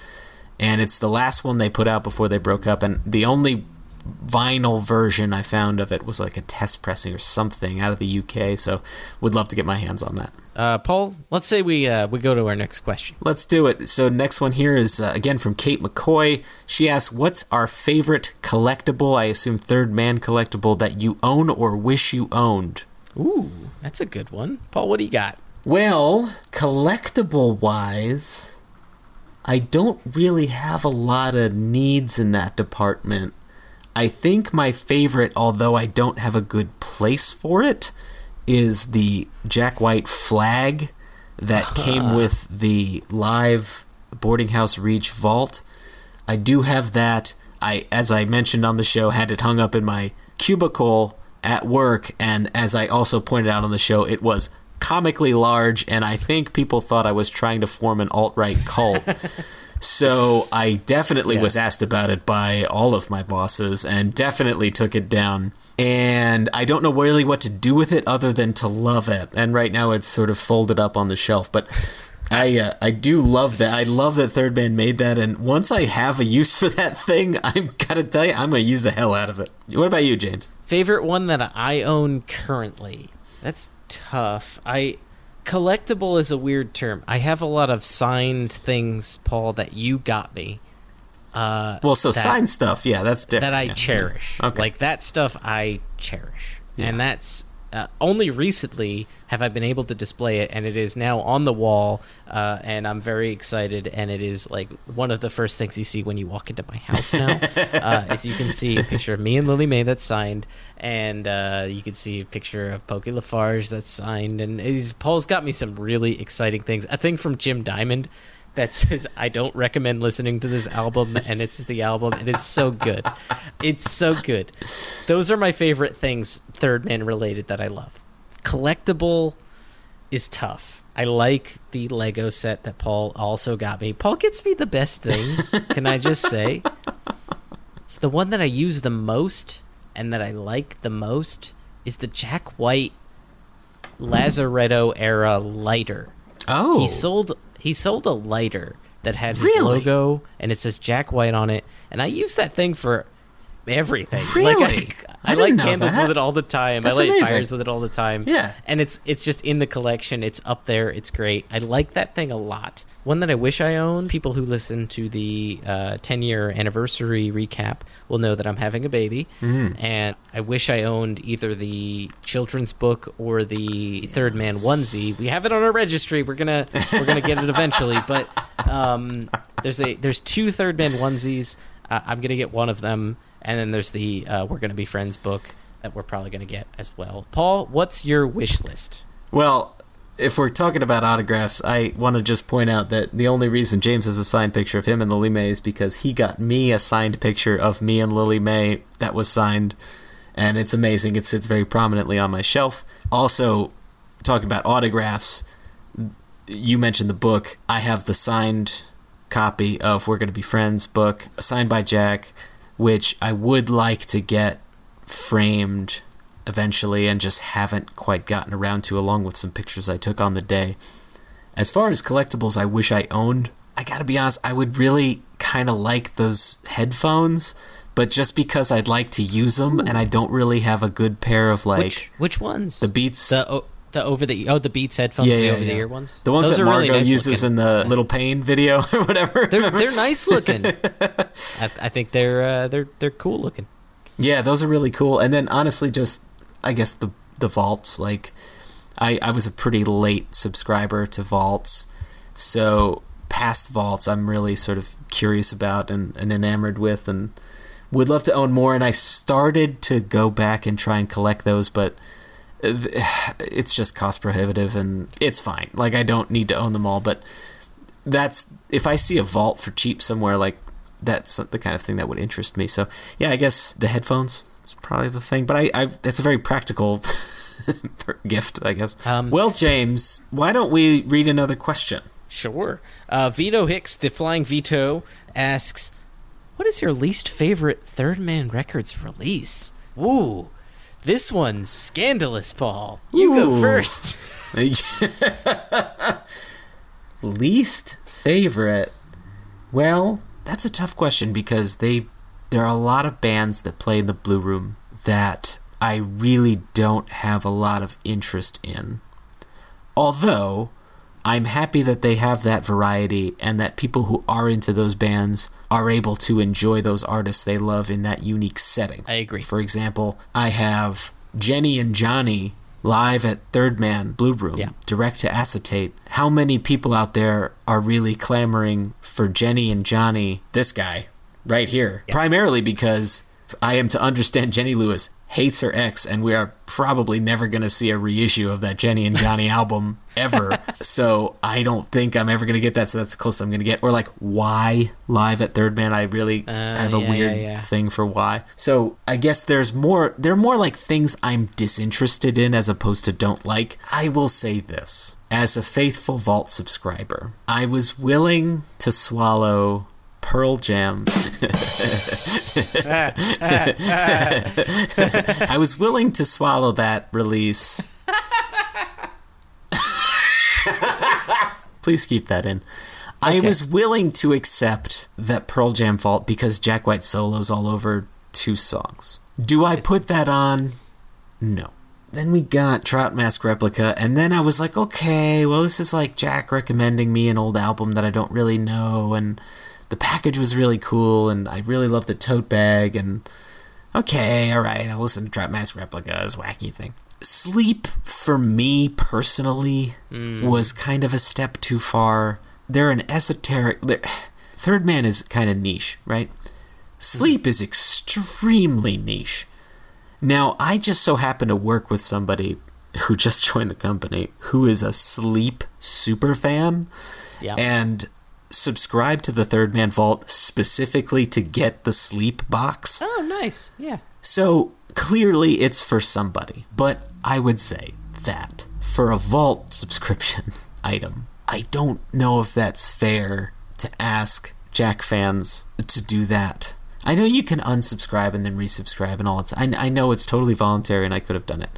and it's the last one they put out before they broke up. And the only vinyl version I found of it was like a test pressing or something out of the UK. So would love to get my hands on that. Uh, Paul, let's say we uh, we go to our next question. Let's do it. So next one here is uh, again from Kate McCoy. She asks, "What's our favorite collectible? I assume third man collectible that you own or wish you owned." Ooh, that's a good one. Paul, what do you got? Well, collectible wise, I don't really have a lot of needs in that department. I think my favorite, although I don't have a good place for it, is the Jack White flag that came with the live Boarding House Reach vault. I do have that. I, as I mentioned on the show, had it hung up in my cubicle at work, and as I also pointed out on the show, it was comically large, and I think people thought I was trying to form an alt right cult. so I definitely Yeah. was asked about it by all of my bosses, and definitely took it down. And I don't know really what to do with it other than to love it. And right now, it's sort of folded up on the shelf, but. I uh, I do love that. I love that Third Man made that, and once I have a use for that thing, I'm gotta tell you, I'm gonna use the hell out of it. What about you, James? Favorite one that I own currently? That's tough. I collectible is a weird term. I have a lot of signed things, Paul, that you got me. Uh, Well, so that- sign stuff, yeah, that's different. that I yeah. cherish. Okay. Like that stuff I cherish. Yeah. And that's uh, only recently have I been able to display it, and it is now on the wall, uh, and I'm very excited. And it is like one of the first things you see when you walk into my house now. uh, is you can see a picture of me and Lillie Mae that's signed, and uh, you can see a picture of Pokey LaFarge that's signed. And he's, Paul's got me some really exciting things. A thing from Jim Diamond that says I don't recommend listening to this album and it's the album and it's so good. It's so good. Those are my favorite things third man related that I love. Collectible is tough. I like the Lego set that Paul also got me. Paul gets me the best things, can I just say? The one that I use the most and that I like the most is the Jack White Lazaretto era lighter. Oh, He sold he sold a lighter that had his Really? logo and it says Jack White on it, and I use that thing for everything. Really? Like I, I I, didn't light know candles that. with it all the time. That's I light amazing. fires with it all the time. Yeah. and it's it's just in the collection. It's up there. It's great. I like that thing a lot. One that I wish I owned. People who listen to the uh, 10 year anniversary recap will know that I'm having a baby, Mm. and I wish I owned either the children's book or the Third Man onesie. We have it on our registry. We're gonna we're gonna get it eventually, but um, there's a there's two Third Man onesies. Uh, I'm gonna get one of them, and then there's the uh, We're Gonna Be Friends book that we're probably gonna get as well. Paul, what's your wish list? Well, if we're talking about autographs, I want to just point out that the only reason James has a signed picture of him and Lillie Mae is because he got me a signed picture of me and Lillie Mae that was signed, and it's amazing. It sits very prominently on my shelf. Also, talking about autographs, you mentioned the book. I have the signed copy of We're Gonna Be Friends book, signed by Jack, which I would like to get framed eventually and just haven't quite gotten around to, along with some pictures I took on the day. As far as collectibles I wish I owned, I gotta be honest, I would really kind of like those headphones, but just because I'd like to use them and I don't really have a good pair of like Which which ones? the Beats. the o- the over the oh the Beats headphones, yeah, the yeah, over the ear ones. The ones Those that are really nice uses looking. in the Little Pain video or whatever. They're they're nice looking. I, I think they're uh, they're they're cool looking. Yeah, those are really cool. And then honestly, just I guess the the vaults. Like, I I was a pretty late subscriber to vaults, so past vaults I'm really sort of curious about and, and enamored with, and would love to own more. And I started to go back and try and collect those, but it's just cost prohibitive, and it's fine. Like I don't need to own them all, but that's if I see a vault for cheap somewhere, like that's the kind of thing that would interest me. So yeah, I guess the headphones is probably the thing. But I, I that's a very practical gift, I guess. Um, well, James, why don't we read another question? Sure. Uh, Vito Hicks, the Flying Vito, asks, "What is your least favorite Third Man Records release?" Ooh, this one's scandalous, Paul. You go first. Least favorite? Well, that's a tough question because they there are a lot of bands that play in the Blue Room that I really don't have a lot of interest in. Although I'm happy that they have that variety and that people who are into those bands are able to enjoy those artists they love in that unique setting. I agree. For example, I have Jenny and Johnny live at Third Man Blue Room, Yeah. direct to acetate. How many people out there are really clamoring for Jenny and Johnny, this guy right here? Primarily because I am to understand Jenny Lewis hates her ex, and we are probably never going to see a reissue of that Jenny and Johnny album ever. So I don't think I'm ever going to get that. So that's the closest I'm going to get. Or like why live at Third Man? I really Uh, have a yeah, weird yeah, yeah. thing for why. So I guess there's more. They're more like things I'm disinterested in as opposed to don't like. I will say this as a faithful Vault subscriber, I was willing to swallow. Pearl Jam. I was willing to swallow that release. Please keep that in. I was willing to accept that Pearl Jam fault because Jack White solos all over two songs. Do I put that on? No. Then we got Trout Mask Replica, and then I was like, okay, well, this is like Jack recommending me an old album that I don't really know, and the package was really cool, and I really loved the tote bag, and okay, all right, I'll listen to Trout Mask Replica's wacky thing. Sleep, for me personally, hmm. was kind of a step too far. They're an esoteric. they're- Third Man is kind of niche, right? Sleep is extremely niche. Now, I just so happen to work with somebody who just joined the company who is a sleep super fan Yeah. and subscribe to the Third Man Vault specifically to get the sleep box. oh, nice. Yeah. So clearly it's for somebody. But I would say that for a Vault subscription item, I don't know if that's fair to ask Jack fans to do that. I know you can unsubscribe and then resubscribe and all that. I, I know it's totally voluntary and I could have done it.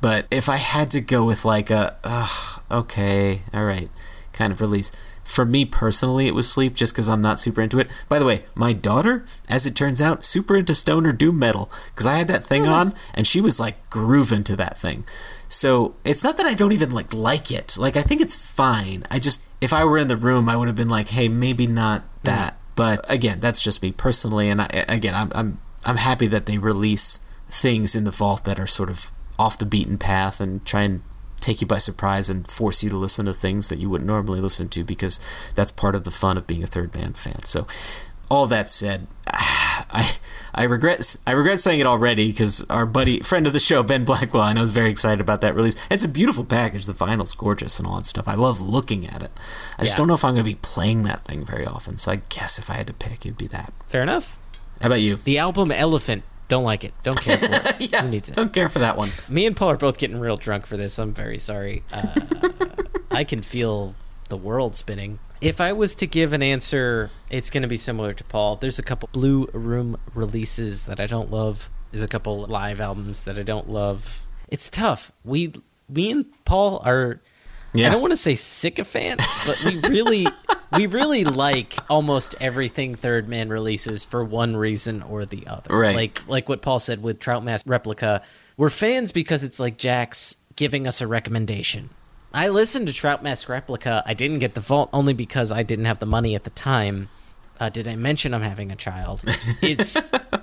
But if I had to go with like a, ugh, okay, all right, kind of release. For me personally, it was sleep just because I'm not super into it. By the way, my daughter, as it turns out, super into stoner doom metal because I had that thing oh, on and she was like grooving to that thing. So it's not that I don't even like like it. Like I think it's fine. I just if I were in the room, I would have been like, hey, maybe not mm. that. But again, that's just me personally. And I, again, I'm I'm I'm happy that they release things in the vault that are sort of off the beaten path and try and take you by surprise and force you to listen to things that you wouldn't normally listen to because that's part of the fun of being a third man fan. So, all that said, I I regret I regret saying it already because our buddy friend of the show Ben Blackwell I know is very excited about that release. It's a beautiful package. The vinyl's gorgeous and all that stuff. I love looking at it. I just Yeah. don't know if I'm going to be playing that thing very often. So I guess if I had to pick, it'd be that. Fair enough. How about you? The album Elephant. Don't like it. Don't care for it. yeah, Who needs it? don't care for that one. Me and Paul are both getting real drunk for this. I'm very sorry. Uh, I can feel the world spinning. If I was to give an answer, it's going to be similar to Paul. There's a couple Blue Room releases that I don't love. There's a couple live albums that I don't love. It's tough. We, me and Paul are. Yeah. I don't want to say sycophant, but we really, we really like almost everything Third Man releases for one reason or the other. Right. Like like what Paul said with Trout Mask Replica. We're fans because it's like Jack's giving us a recommendation. I listened to Trout Mask Replica. I didn't get the vault only because I didn't have the money at the time. Uh, did I mention I'm having a child? It's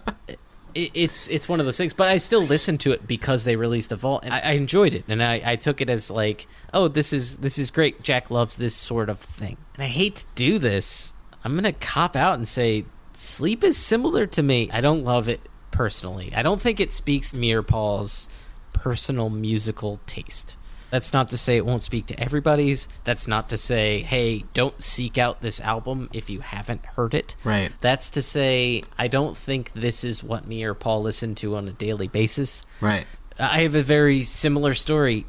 it, it's it's one of those things, but I still listened to it because they released the vault, and I, I enjoyed it, and I, I took it as like, oh, this is this is great. Jack loves this sort of thing, and I hate to do this. I'm gonna cop out and say sleep is similar to me. I don't love it personally. I don't think it speaks to me or Paul's personal musical taste. That's not to say it won't speak to everybody's. That's not to say, hey, don't seek out this album if you haven't heard it. Right. That's to say, I don't think this is what me or Paul listen to on a daily basis. Right. I have a very similar story.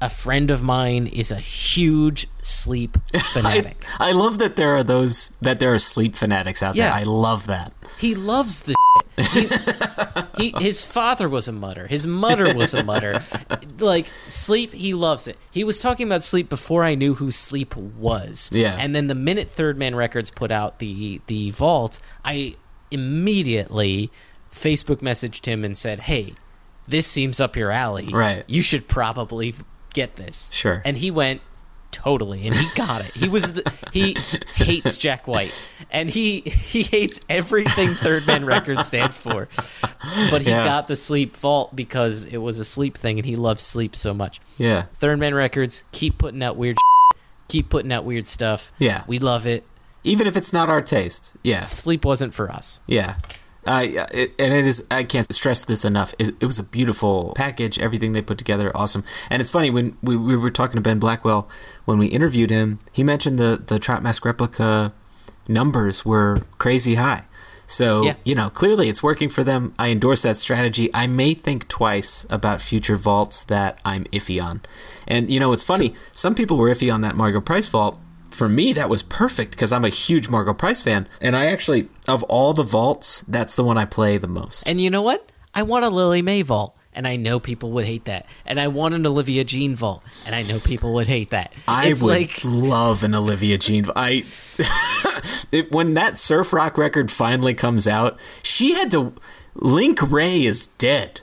A friend of mine is a huge sleep fanatic. I love that there are those that there are sleep fanatics out there. I love that. He loves the. He, he, his father was a mutter. His mother was a mutter. Like sleep, he loves it. He was talking about sleep before I knew who sleep was. Yeah. And then the minute Third Man Records put out the the vault, I immediately Facebook messaged him and said, "Hey, this seems up your alley. Right. You should probably get this." Sure. And he went totally and he got it he was the, he hates jack white and he he hates everything third man records stand for but he Yeah. got the sleep vault because it was a sleep thing and he loves sleep so much Yeah. third man records keep putting out weird keep putting out weird stuff Yeah. we love it Even if it's not our taste. Yeah. sleep wasn't for us Yeah. Uh, it, and it is. I can't stress this enough. It, it was a beautiful package. Everything they put together, awesome. And it's funny when we, we were talking to Ben Blackwell when we interviewed him. He mentioned the the Trout Mask replica numbers were crazy high. So Yeah. you know, clearly it's working for them. I endorse that strategy. I may think twice about future vaults that I'm iffy on. And you know, it's funny. Some people were iffy on that Margo Price vault. For me, that was perfect because I'm a huge Margo Price fan, and I actually, of all the vaults, that's the one I play the most. and you know what i want a lillie mae vault and I know people would hate that. And I want an Olivia Jean vault, and I know people would hate that. I it's would like love an Olivia Jean. I it, when that surf rock record finally comes out, she had to. Link Wray is dead,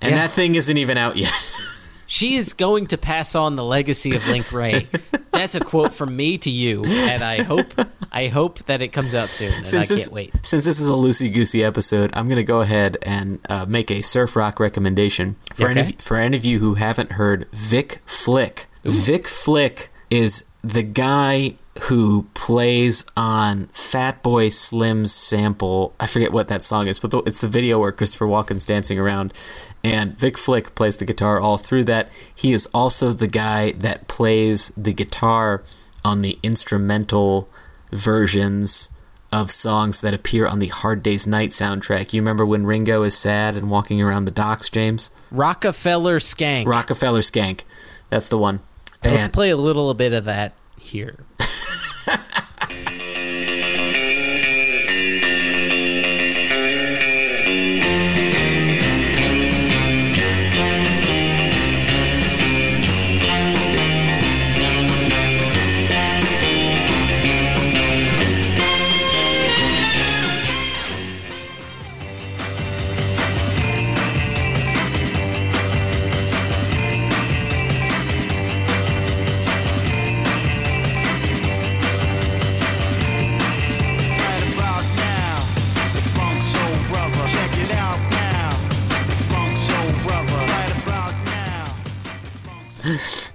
and Yeah. that thing isn't even out yet. She is going to pass on the legacy of Link Wray. That's a quote from me to you, and I hope I hope that it comes out soon. And I since can't this wait. since this is a loosey goosey episode, I'm going to go ahead and uh, make a surf rock recommendation for any for any of you who haven't heard Vic Flick. Vic Flick is the guy who plays on Fatboy Slim's sample. I forget what that song is, but the, it's the video where Christopher Walken's dancing around, and Vic Flick plays the guitar all through that. He is also the guy that plays the guitar on the instrumental versions of songs that appear on the Hard Day's Night soundtrack. You remember when Ringo is sad and walking around the docks, James? Rockafeller Skank. Rockafeller Skank. That's the one. Let's play a little bit of that here.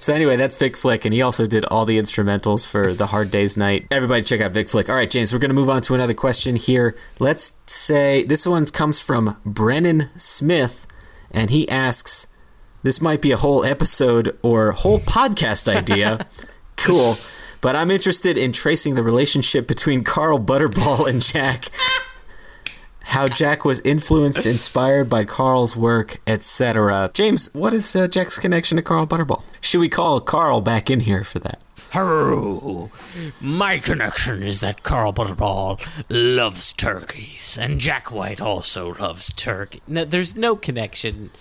So anyway, that's Vic Flick, and he also did all the instrumentals for the Hard Days Night. Everybody, check out Vic Flick. All right, James, we're going to move on to another question here. Let's say this one comes from Brennan Smith, and he asks, "This might be a whole episode or whole podcast idea. cool." But I'm interested in tracing the relationship between Carl Butterball and Jack how Jack was influenced, inspired by Carl's work, etc. James, what is uh, Jack's connection to Carl Butterball? Should we call Carl back in here for that? Hello. My connection is that Carl Butterball loves turkeys, and Jack White also loves turkey. No, there's no connection,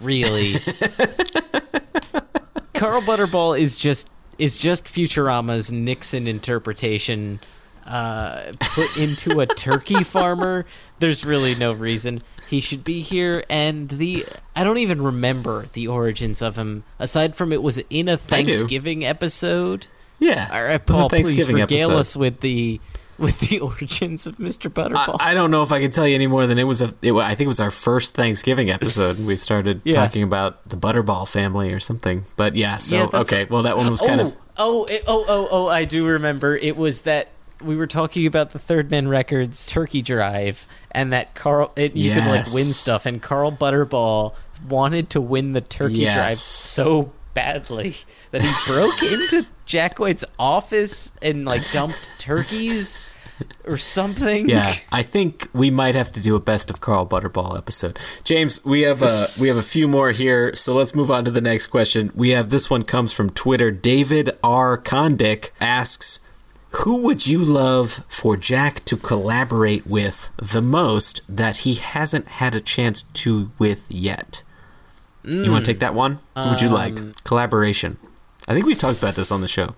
really. Carl Butterball is just is just Futurama's Nixon interpretation uh, put into a turkey farmer. There's really no reason he should be here, and the I don't even remember the origins of him aside from it was in a Thanksgiving episode. Yeah, All right, a Paul, please Thanksgiving regale episode. us with the with the origins of Mr. Butterball. I don't know if I can tell you any more than it was a. It, I think it was our first Thanksgiving episode. We started Yeah. talking about the Butterball family or something. But yeah, so Yeah, okay. Well, that one was kind oh, of oh, it- oh, oh, oh! I do remember. It was that we were talking about the Third Man Records Turkey Drive, and that Carl, it, you could like win stuff, and Carl Butterball wanted to win the Turkey Yes. Drive so badly that he broke into Jack White's office and like dumped turkeys or something. Yeah, I think we might have to do a best of Carl Butterball episode. James, we have a we have a few more here, so let's move on to the next question. We have this one comes from Twitter. David R. Condick asks, "Who would you love for Jack to collaborate with the most that he hasn't had a chance to with yet?" You want to take that one? Who would you like? Collaboration. I think we've talked about this on the show.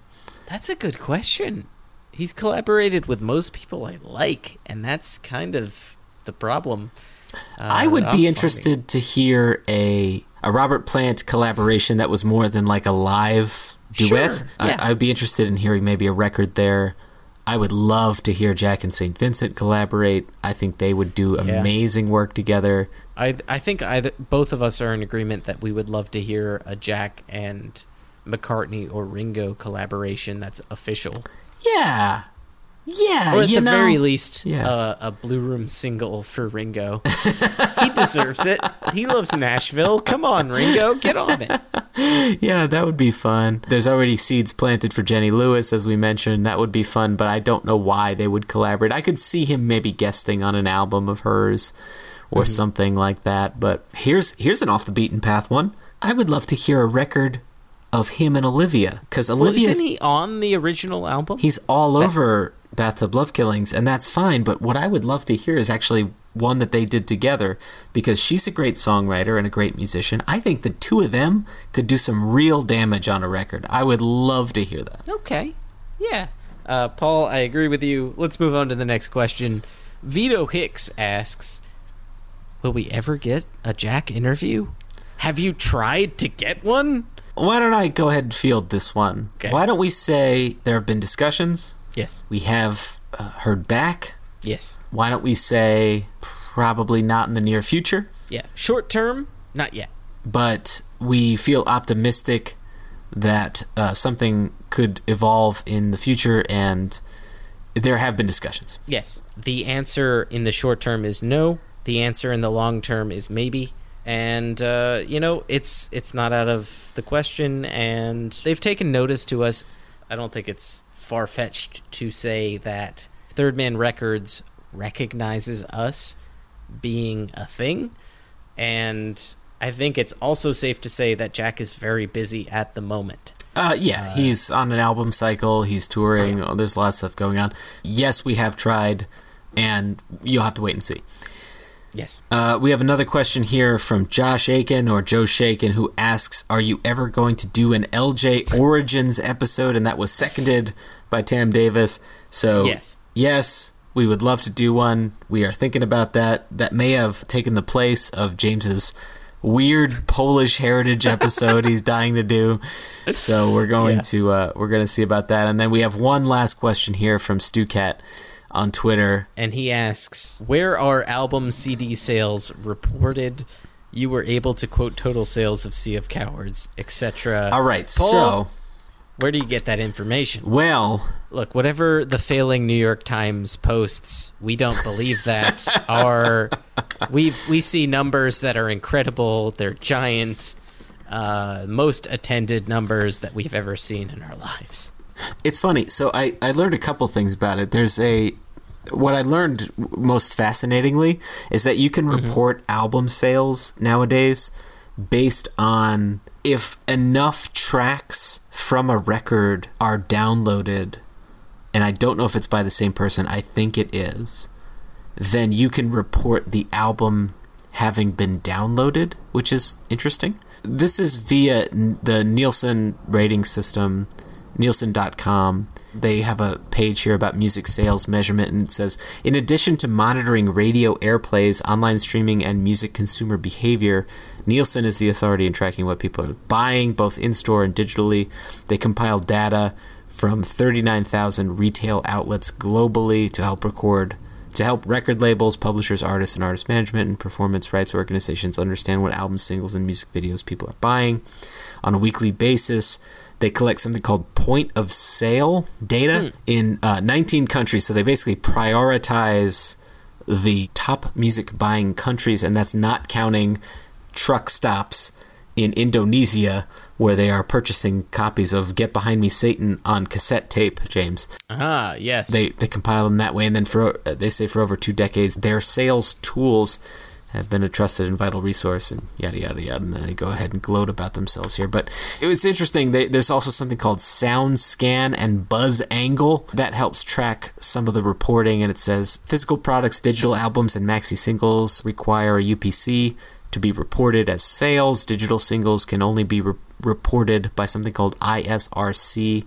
That's a good question. He's collaborated with most people I like, and that's kind of the problem. Uh, I would be interested to hear a a Robert Plant collaboration that was more than like a live duet. Sure, yeah. I, I'd be interested in hearing maybe a record there. I would love to hear Jack and St. Vincent collaborate. I think they would do Yeah. amazing work together. I I think either both of us are in agreement that we would love to hear a Jack and McCartney or Ringo collaboration that's official, Yeah. Yeah, or at the know, very least, yeah. uh, a Blue Room single for Ringo. he deserves it. He loves Nashville. Come on, Ringo, get on it. Yeah, that would be fun. There's already seeds planted for Jenny Lewis, as we mentioned. That would be fun, but I don't know why they would collaborate. I could see him maybe guesting on an album of hers or something like that. But here's here's an off the beaten path one. I would love to hear a record of him and Olivia because Well, isn't he on the original album? he's all over Bathtub Love Killings, and that's fine. But what I would love to hear is actually one that they did together because she's a great songwriter and a great musician. I think the two of them could do some real damage on a record. I would love to hear that. Okay. Yeah. Uh, Paul, I agree with you. Let's move on to the next question. Vito Hicks asks Will we ever get a Jack interview? Have you tried to get one? Why don't I go ahead and field this one? Okay. Why don't we say there have been discussions? Yes. We have uh, heard back. Yes. Why don't we say probably not in the near future? Yeah. Short term, not yet. but we feel optimistic that uh, something could evolve in the future, and there have been discussions. Yes. The answer in the short term is no. The answer in the long term is maybe. And uh, you know, it's it's not out of the question and they've taken notice to us. I don't think it's far fetched to say that Third Man Records recognizes us being a thing. And I think it's also safe to say that Jack is very busy at the moment. Uh, yeah, he's on an album cycle. He's touring. Oh, there's a lot of stuff going on. Yes, we have tried, and you'll have to wait and see. Yes. Uh, we have another question here from Josh Aiken or Joe Shaken who asks, "Are you ever going to do an LJ Origins episode?" And that was seconded by Tam Davis. So Yes. yes, we would love to do one. We are thinking about that. That may have taken the place of James's weird Polish heritage episode he's dying to do. So we're going Yeah. to uh, we're going to see about that. And then we have one last question here from Stucat on Twitter. and he asks, "Where are album CD sales reported you were able to quote total sales of Sea of Cowards, etc. All right, Paul, so where do you get that information? well, Look, whatever the failing New York Times posts, we don't believe that. Our we we see numbers that are incredible. They're giant, uh, most attended numbers that we've ever seen in our lives. It's funny. So I, I learned a couple things about it. There's a what I learned most fascinatingly is that you can report album sales nowadays based on if enough tracks from a record are downloaded and I don't know if it's by the same person. I think it is. Then you can report the album having been downloaded, which is interesting. This is via the Nielsen rating system, Nielsen.com. They have a page here about music sales measurement, and it says In addition to monitoring radio airplays, online streaming, and music consumer behavior, Nielsen is the authority in tracking what people are buying, both in store and digitally. They compile data from 39,000 retail outlets globally to help record to help record labels, publishers, artists, and artist management and performance rights organizations understand what albums, singles, and music videos people are buying. On a weekly basis, they collect something called point of sale data in uh, 19 countries. So they basically prioritize the top music buying countries, and that's not counting truck stops in Indonesia where they are purchasing copies of Get Behind Me Satan on cassette tape, James Ah, yes. they they compile them that way, and then for they say for over two decades, their sales tools have been a trusted and vital resource, and yada yada yada. And then they go ahead and gloat about themselves here. But it was interesting. They, there's also something called Sound Scan and Buzz Angle that helps track some of the reporting, and it says physical products, digital albums, and maxi singles require a UPC to be reported as sales. Digital singles can only be re- reported by something called ISRC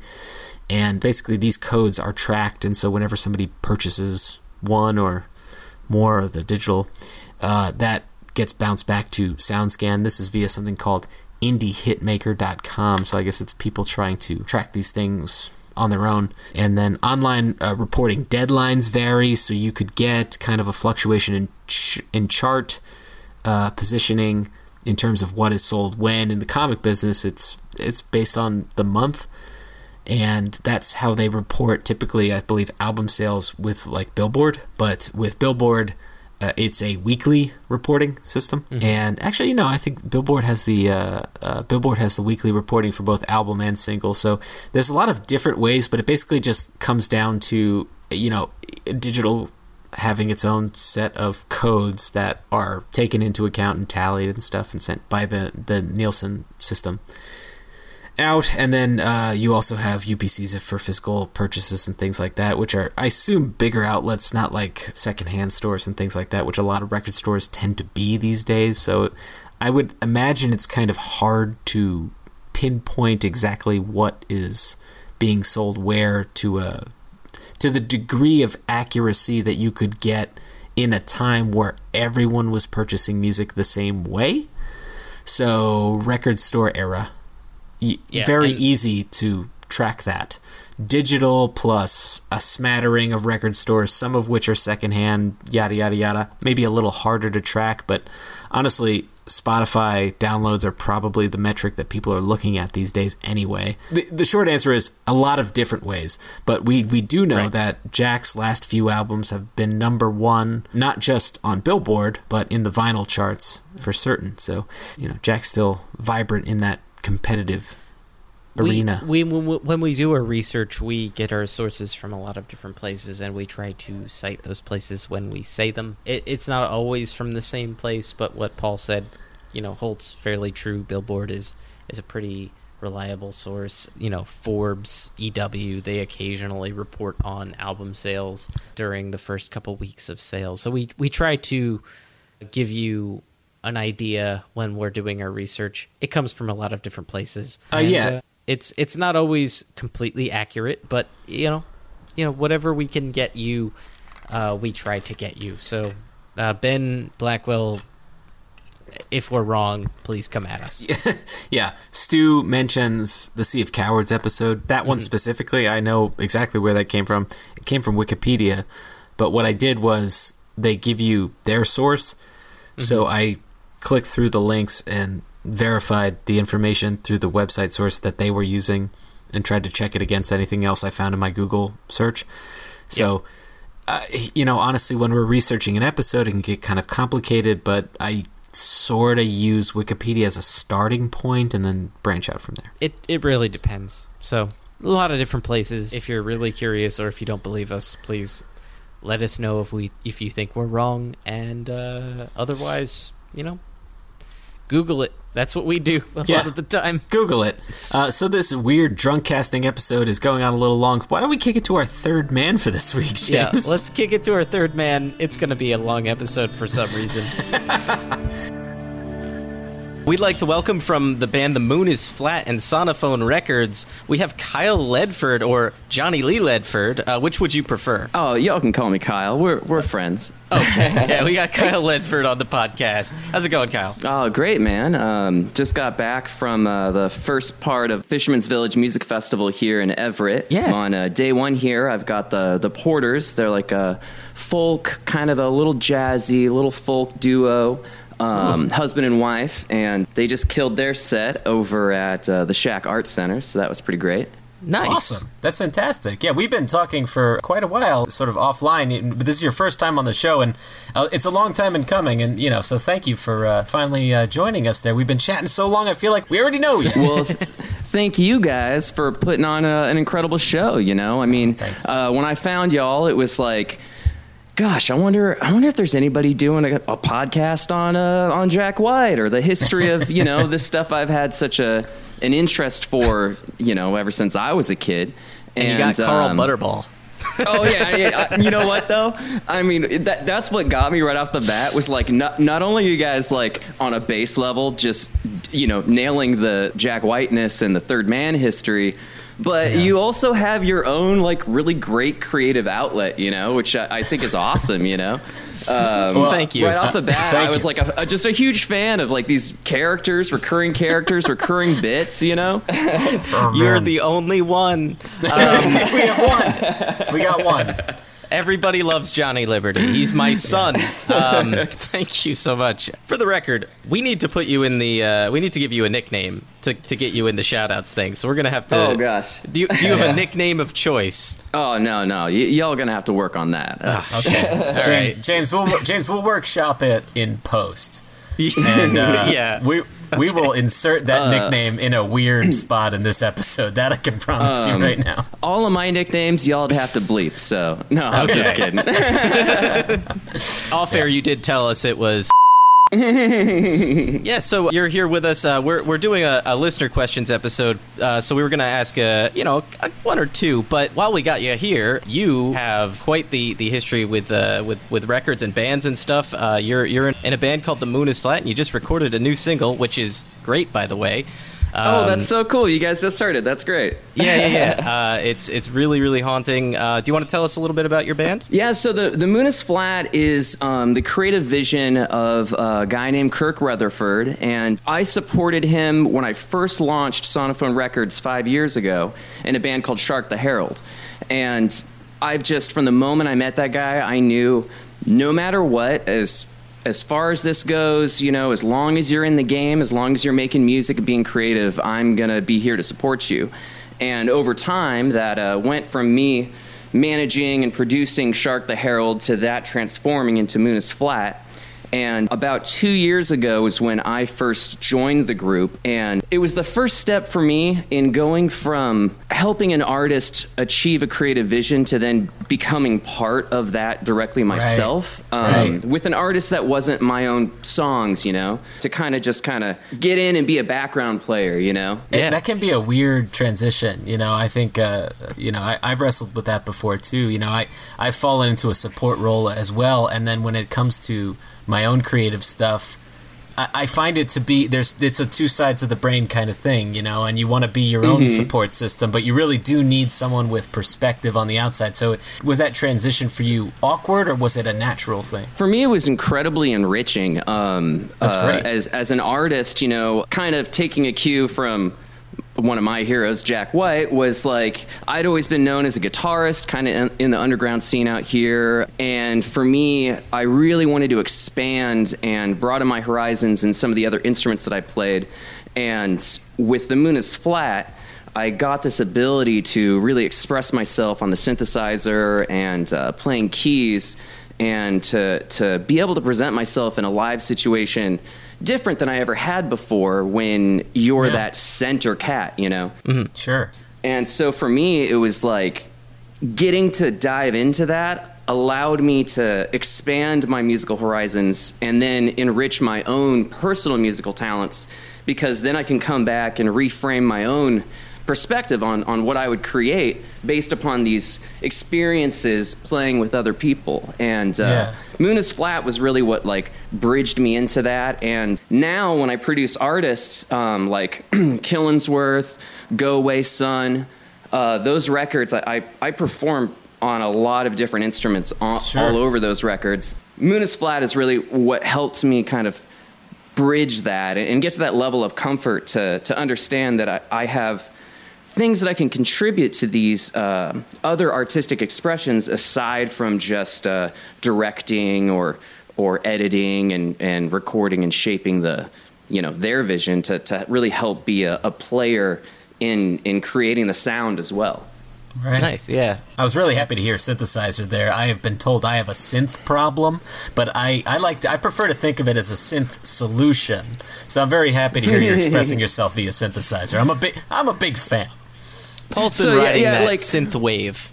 and basically these codes are tracked and so whenever somebody purchases one or more of the digital uh, that gets bounced back to soundscan. This is via something called indiehitmaker.com so i guess it's people trying to track these things on their own. And then online uh, reporting deadlines vary. So you could get kind of a fluctuation in ch- in chart uh, positioning in terms of what is sold when. In the comic business it's it's based on the month. And that's how they report typically i believe album sales with like billboard. But with billboard uh, it's a weekly reporting system. And actually you know i think billboard has the uh, uh, billboard has the weekly reporting for both album and single. So there's a lot of different ways but it basically just comes down to you know digital having its own set of codes that are taken into account and tallied and stuff and sent by the the nielsen system out, and then uh, you also have UPCs for physical purchases and things like that, which are, I assume, bigger outlets, not like secondhand stores and things like that, which a lot of record stores tend to be these days. So I would imagine it's kind of hard to pinpoint exactly what is being sold where to a to the degree of accuracy that you could get in a time where everyone was purchasing music the same way. So record store era Yeah, very and- easy to track that. Digital plus a smattering of record stores, some of which are secondhand, yada yada yada. Maybe a little harder to track, but honestly, Spotify downloads are probably the metric that people are looking at these days anyway. The, the short answer is a lot of different ways, but we, we do know Right. that Jack's last few albums have been number one, not just on Billboard, but in the vinyl charts for certain. So, you know, Jack's still vibrant in that competitive arena. We, we when, we- do our research, we get our sources from a lot of different places, and we try to cite those places when we say them. It, it's not always from the same place, but what Paul said, you know, holds fairly true. Billboard is is a pretty reliable source. You know, Forbes, EW, they occasionally report on album sales during the first couple weeks of sales. So we we try to give you an idea when we're doing our research. It comes from a lot of different places. Uh, And, yeah. it's it's not always completely accurate, but you know, you know, whatever we can get you, uh, we try to get you. So, uh, Ben Blackwell, if we're wrong, please come at us. Yeah, Stu mentions the Sea of Cowards episode. That one specifically, I know exactly where that came from. It came from Wikipedia, but what I did was they give you their source. So I clicked through the links and verified the information through the website source that they were using and tried to check it against anything else I found in my Google search. So, uh, you know, honestly, when we're researching an episode, it can get kind of complicated, but I sort of use Wikipedia as a starting point and then branch out from there. It it really depends. So a lot of different places. If you're really curious or if you don't believe us, please let us know if we if you think we're wrong. And uh, otherwise, you know, Google it. That's what we do a Yeah. lot of the time. Google it. Uh, so this weird drunk casting episode is going on a little long. Why don't we kick it to our third man for this week, James? Yeah, let's kick it to our third man. It's going to be a long episode for some reason. We'd like to welcome from the band The Moon is Flat and Sonophone Records. We have Kyle Ledford or Johnny Lee Ledford. Uh, which would you prefer? Oh, y'all can call me Kyle. We're we're friends. Okay, yeah, we got Kyle Ledford on the podcast. How's it going, Kyle? Oh, great, man. Um, just got back from uh, the first part of Fisherman's Village Music Festival here in Everett. Yeah. On uh, day one here, I've got the the Porters. They're like a folk, kind of a little jazzy, little folk duo. Um, husband and wife, and they just killed their set over at uh, the Schack Art Center, so that was pretty great. Nice. Awesome. That's fantastic. Yeah, we've been talking for quite a while, sort of offline, but this is your first time on the show, and uh, it's a long time in coming, and, you know, so thank you for uh, finally uh, joining us there. We've been chatting so long, I feel like we already know you. well, th- thank you guys for putting on a, an incredible show. You know, I mean, uh, when I found y'all, it was like, gosh, I wonder, I wonder if there's anybody doing a, a podcast on uh, on Jack White or the history of you know this stuff I've had such a an interest for, you know, ever since I was a kid. And you got Carl um, Butterball. oh yeah, yeah. I- you know what though? I mean, that, that's what got me right off the bat was like not not only are you guys like on a base level just you know nailing the Jack Whiteness and the Third Man history, but you also have your own like really great creative outlet, you know, which I, I think is awesome, you know. Um, Well, thank you. Right off the bat, I was you. like a, a- just a huge fan of like these characters, recurring characters, recurring bits, you know. You're the only one. we have one. We got one. Everybody loves Johnny Liberty. He's my son. Um, thank you so much. For the record, we need to put you in the. Uh, we need to give you a nickname to, to get you in the shoutouts thing. So we're gonna have to. Oh, gosh. Do you, do you have a nickname of choice? Oh no, no, y- y'all gonna have to work on that. Uh, Okay. James, right. James, we'll, James, we'll workshop it in post. And uh, yeah. we we will insert that uh. nickname in a weird spot in this episode. That I can promise you um, right now. all of my nicknames y'all would have to bleep. So no, I'm just kidding. All fair, you did tell us it was. yeah, so you're here with us. Uh, we're we're doing a, a listener questions episode, uh, so we were going to ask, uh, you know, a, one or two. But while we got you here, you have quite the, the history with uh, with with records and bands and stuff. Uh, you're you're in, in a band called The Moon Is Flat, and you just recorded a new single, which is great, by the way. Oh, Um, that's so cool. You guys just started. That's great. yeah, yeah, yeah. Uh, it's it's really really haunting. Uh, do you want to tell us a little bit about your band? Yeah, so the, the Moon is Flat is um, the creative vision of a guy named Kirk Rutherford, and I supported him when I first launched Sonophone Records five years ago in a band called Shark the Herald. And I've just, from the moment I met that guy, I knew no matter what, as as far as this goes, you know, as long as you're in the game, as long as you're making music and being creative, I'm gonna be here to support you. And over time, that uh, went from me managing and producing Shark the Herald to that transforming into Moon is Flat. And about two years ago is when I first joined the group. And it was the first step for me in going from helping an artist achieve a creative vision to then becoming part of that directly myself. Um, Right. With an artist that wasn't my own songs, you know, to kind of just kind of get in and be a background player, you know? Yeah. that can be a weird transition. You know, I think, uh, you know, I, I've wrestled with that before too. You know, I, I've fallen into a support role as well. And then when it comes to my own creative stuff, I, I find it to be, there's, it's a two sides of the brain kind of thing, you know, and you want to be your own support system, but you really do need someone with perspective on the outside. So was that transition for you awkward or was it a natural thing? For me, it was incredibly enriching. Um, That's uh, great. As as an artist, you know, kind of taking a cue from one of my heroes, Jack White, was like I'd always been known as a guitarist, kind of in, in the underground scene out here. And for me, I really wanted to expand and broaden my horizons in some of the other instruments that I played. And with The Moon is Flat, I got this ability to really express myself on the synthesizer and uh, playing keys, and to to be able to present myself in a live situation different than I ever had before. When you're Yeah. that center cat, you know. Mm-hmm. Sure. And so for me, it was like getting to dive into that allowed me to expand my musical horizons and then enrich my own personal musical talents because then I can come back and reframe my own perspective on, on what I would create based upon these experiences playing with other people. And uh, Yeah. Moon is Flat was really what like bridged me into that. And now when I produce artists um, like Killensworth, Go Away Son, uh, those records, I, I, I perform on a lot of different instruments all, Sure. all over those records. Moon is Flat is really what helped me kind of bridge that and, and get to that level of comfort to, to understand that I, I have things that I can contribute to these uh, other artistic expressions aside from just uh, directing or or editing and, and recording and shaping the you know their vision to, to really help be a, a player in in creating the sound as well. Right. Nice, yeah. I was really happy to hear synthesizer there. I have been told I have a synth problem, but I, I like to, I prefer to think of it as a synth solution. So I'm very happy to hear you expressing yourself via synthesizer. I'm a big I'm a big fan. Paul's been So, yeah, riding yeah, that like- synth wave.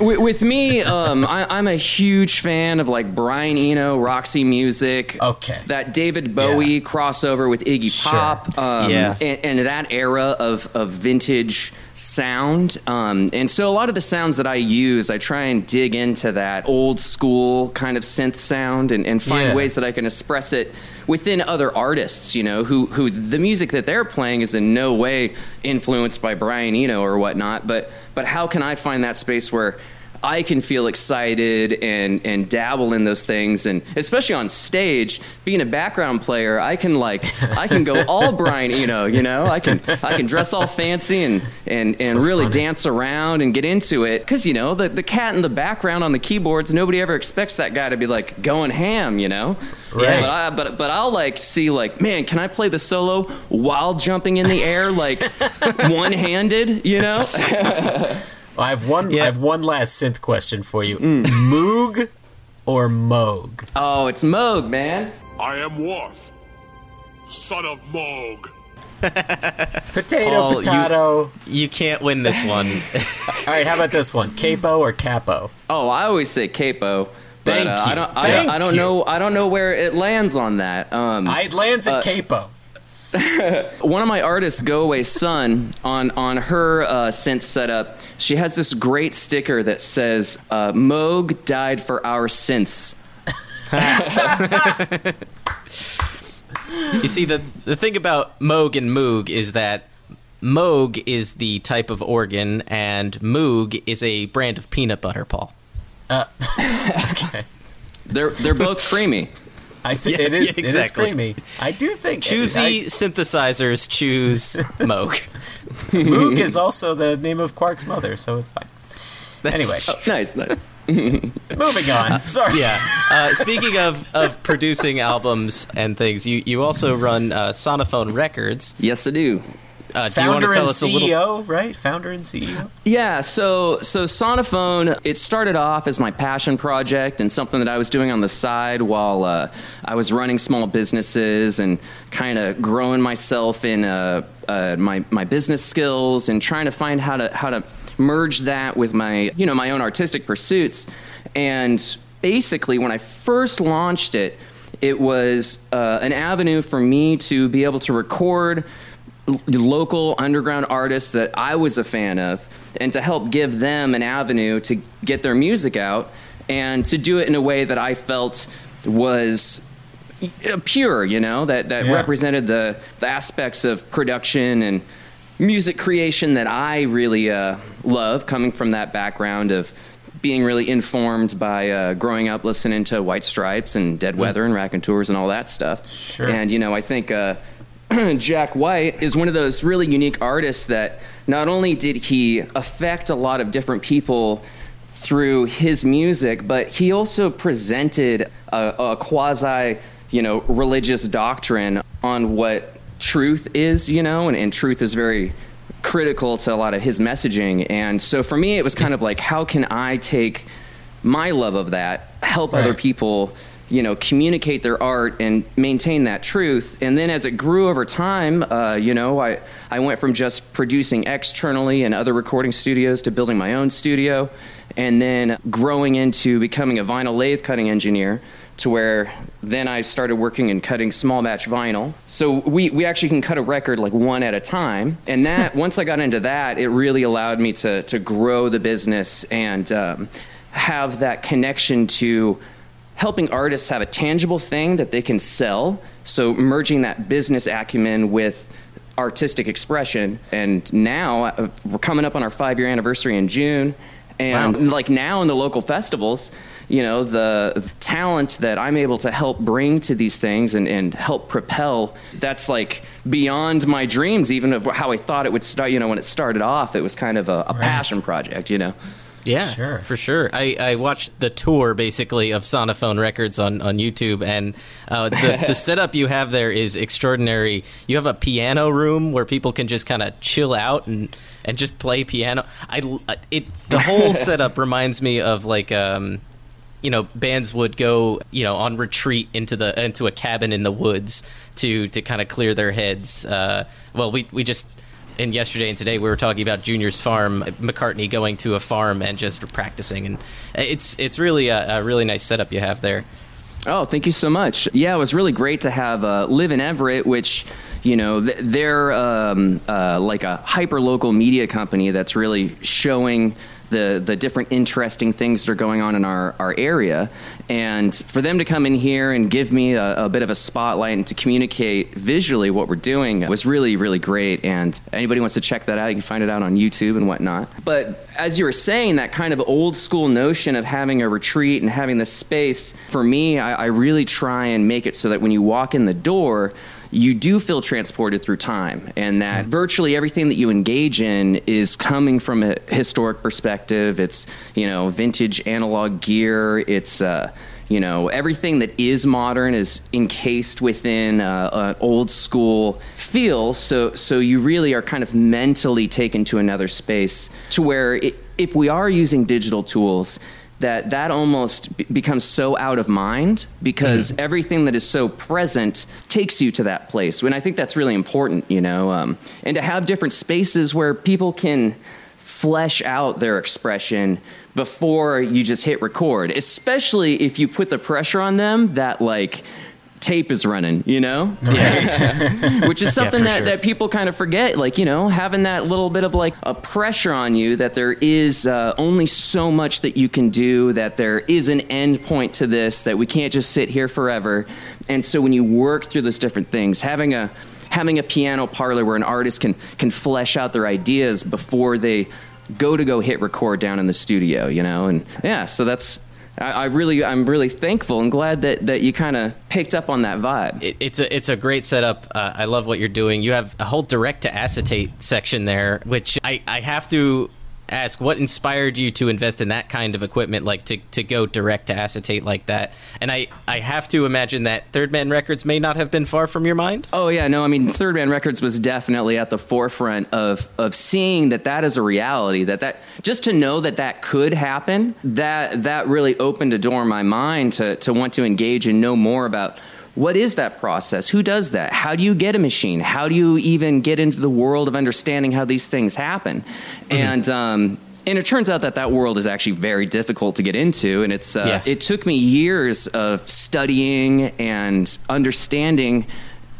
with, with me, um, I, I'm a huge fan of like Brian Eno, Roxy Music. Okay. That David Bowie Yeah. crossover with Iggy Sure. Pop. Um, Yeah. And, and that era of, of vintage sound. Um, and so a lot of the sounds that I use, I try and dig into that old school kind of synth sound and, and find Yeah. ways that I can express it within other artists, you know, who, who the music that they're playing is in no way influenced by Brian Eno or whatnot, but, but how can I find that space where I can feel excited and, and dabble in those things, and especially on stage, being a background player, I can like I can go all Brian Eno, you know, I can I can dress all fancy and and, and So really funny. dance around and get into it, because you know the the cat in the background on the keyboards, nobody ever expects that guy to be like going ham, you know. Right. But I but but I'll like see like man, can I play the solo while jumping in the air like one handed, you know? I have one Yeah. I have one last synth question for you. Moog or Moog? Oh, it's Moog, man. I am Worf, son of Moog. Potato, Paul, potato. You can't win this one. All right, how about this one? Capo or capo? Oh, I always say capo. But, Thank uh, you. I don't. Thank I, I don't you. know. I don't know where it lands on that. Um, I it lands at capo. one of my artists, Go Away Son, on on her uh, synth setup, she has this great sticker that says uh, "Moog died for our synths." you see, the the thing about Moog and Moog is that Moog is the type of organ, and Moog is a brand of peanut butter. Paul. Okay. They're they're both creamy. I think Yeah, it is yeah, it is creamy. I do think Choosy synthesizers choose Moog. Moog is also the name of Quark's mother, so it's fine. That's- Anyway, Nice, nice. moving on. Sorry. yeah. Uh, speaking of, of producing albums and things, you, you also run uh, Sonophone Records. Yes, I do. Uh, do you want Founder to tell and us a little? CEO, right? Founder and CEO. Yeah, so so Sonophone, it started off as my passion project and something that I was doing on the side while uh, I was running small businesses and kind of growing myself in uh, uh, my my business skills and trying to find how to how to merge that with my you know my own artistic pursuits. And basically, when I first launched it, it was uh, an avenue for me to be able to record l- local underground artists that I was a fan of, and to help give them an avenue to get their music out, and to do it in a way that I felt was pure, you know, that, that Yeah. represented the, the aspects of production and music creation that I really uh, love, coming from that background of being really informed by uh, growing up listening to White Stripes and Dead Weather and Raconteurs and all that stuff. Sure. And, you know, I think. Uh, Jack White is one of those really unique artists that not only did he affect a lot of different people through his music, but he also presented a, a quasi, you know, religious doctrine on what truth is, you know, and, and truth is very critical to a lot of his messaging. And so for me, it was kind of like, how can I take my love of that, help other people, you know, communicate their art and maintain that truth. And then as it grew over time, uh, you know, I, I went from just producing externally in other recording studios to building my own studio, and then growing into becoming a vinyl lathe cutting engineer. To where then I started working in cutting small batch vinyl. So we, we actually can cut a record like one at a time. And that, once I got into that, it really allowed me to, to grow the business and um, have that connection to helping artists have a tangible thing that they can sell. So merging that business acumen with artistic expression. And now uh, we're coming up on our five year anniversary in June. And like now in the local festivals, you know, the talent that I'm able to help bring to these things and, and help propel, that's like beyond my dreams, even of how I thought it would start. You know, when it started off, it was kind of a, a passion project, you know? Yeah, Sure. for sure. I, I watched the tour basically of Sonophone Records on, on YouTube, and uh, the, the setup you have there is extraordinary. You have a piano room where people can just kind of chill out and, and just play piano. I l- it the whole setup reminds me of like um, you know bands would go you know on retreat into the into a cabin in the woods to to kind of clear their heads. Uh, well, we we just and yesterday and today we were talking about Junior's farm, McCartney going to a farm and just practicing, and it's it's really a, a really nice setup you have there. Oh, thank you so much. Yeah, it was really great to have uh, Live in Everett, which, you know, th- they're um, uh, like a hyper local media company that's really showing the, the different interesting things that are going on in our, our area. And for them to come in here and give me a, a bit of a spotlight and to communicate visually what we're doing was really, really great. And anybody wants to check that out, you can find it out on YouTube and whatnot. But as you were saying, that kind of old school notion of having a retreat and having this space, for me, I, I really try and make it so that when you walk in the door, you do feel transported through time and that virtually everything that you engage in is coming from a historic perspective. It's you know vintage analog gear. It's uh, you know everything that is modern is encased within uh, an old school feel. So so you really are kind of mentally taken to another space to where it, if we are using digital tools that that almost be- becomes so out of mind because everything that is so present takes you to that place. And I think that's really important, you know, um, and to have different spaces where people can flesh out their expression before you just hit record, especially if you put the pressure on them that like tape is running, you know? Which is something for that, sure. that people kind of forget, like, you know, having that little bit of like a pressure on you that there is uh, only so much that you can do, that there is an end point to this, that we can't just sit here forever. And so when you work through those different things, having a having a piano parlor where an artist can can flesh out their ideas before they go to go hit record down in the studio, you know, and yeah, so that's I, really I'm really thankful and glad that that you kind of picked up on that vibe. It, it's a it's a great setup. Uh, I love what you're doing. You have a whole direct to acetate section there, which I, I have to ask what inspired you to invest in that kind of equipment, like to, to go direct to acetate like that. And I, I have to imagine that Third Man Records may not have been far from your mind. Oh yeah, no, I mean Third Man Records was definitely at the forefront of of seeing that that is a reality. That that just to know that that could happen, that that really opened a door in my mind to to want to engage and know more about what is that process? Who does that? How do you get a machine? How do you even get into the world of understanding how these things happen? And um, and it turns out that that world is actually very difficult to get into, and it's uh, Yeah. it took me years of studying and understanding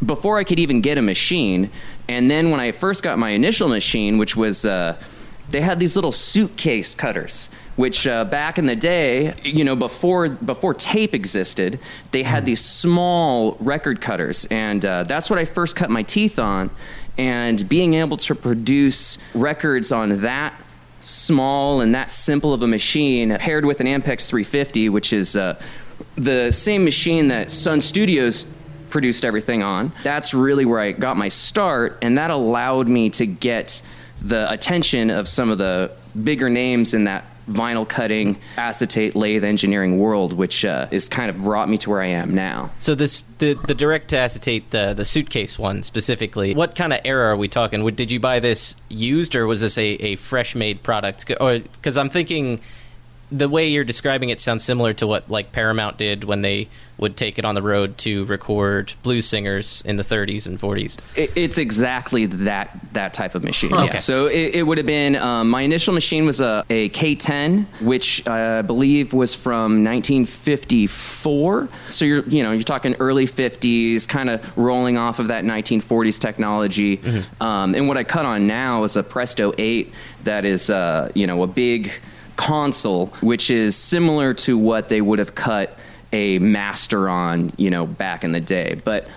before I could even get a machine. And then when I first got my initial machine, which was uh, they had these little suitcase cutters. Which uh, back in the day, you know, before before tape existed, they had these small record cutters, and uh, that's what I first cut my teeth on. And being able to produce records on that small and that simple of a machine paired with an Ampex 350, which is uh, the same machine that Sun Studios produced everything on. That's really where I got my start, and that allowed me to get the attention of some of the bigger names in that vinyl cutting, acetate lathe engineering world, which uh, is kind of brought me to where I am now. So this the the direct to acetate the the suitcase one specifically. What kind of era are we talking? Did you buy this used or was this a, a fresh made product? Or because I'm thinking the way you're describing it sounds similar to what like Paramount did when they would take it on the road to record blues singers in the 30s and 40s. It's exactly that that type of machine. Huh. Yeah. Okay. So it, it would have been um, my initial machine was a, a K10, which I believe was from 1954. So you're you know you're talking early 50s, kind of rolling off of that 1940s technology. Um, and what I cut on now is a Presto 8 that is uh, you know a big console, which is similar to what they would have cut a master on, you know, back in the day. But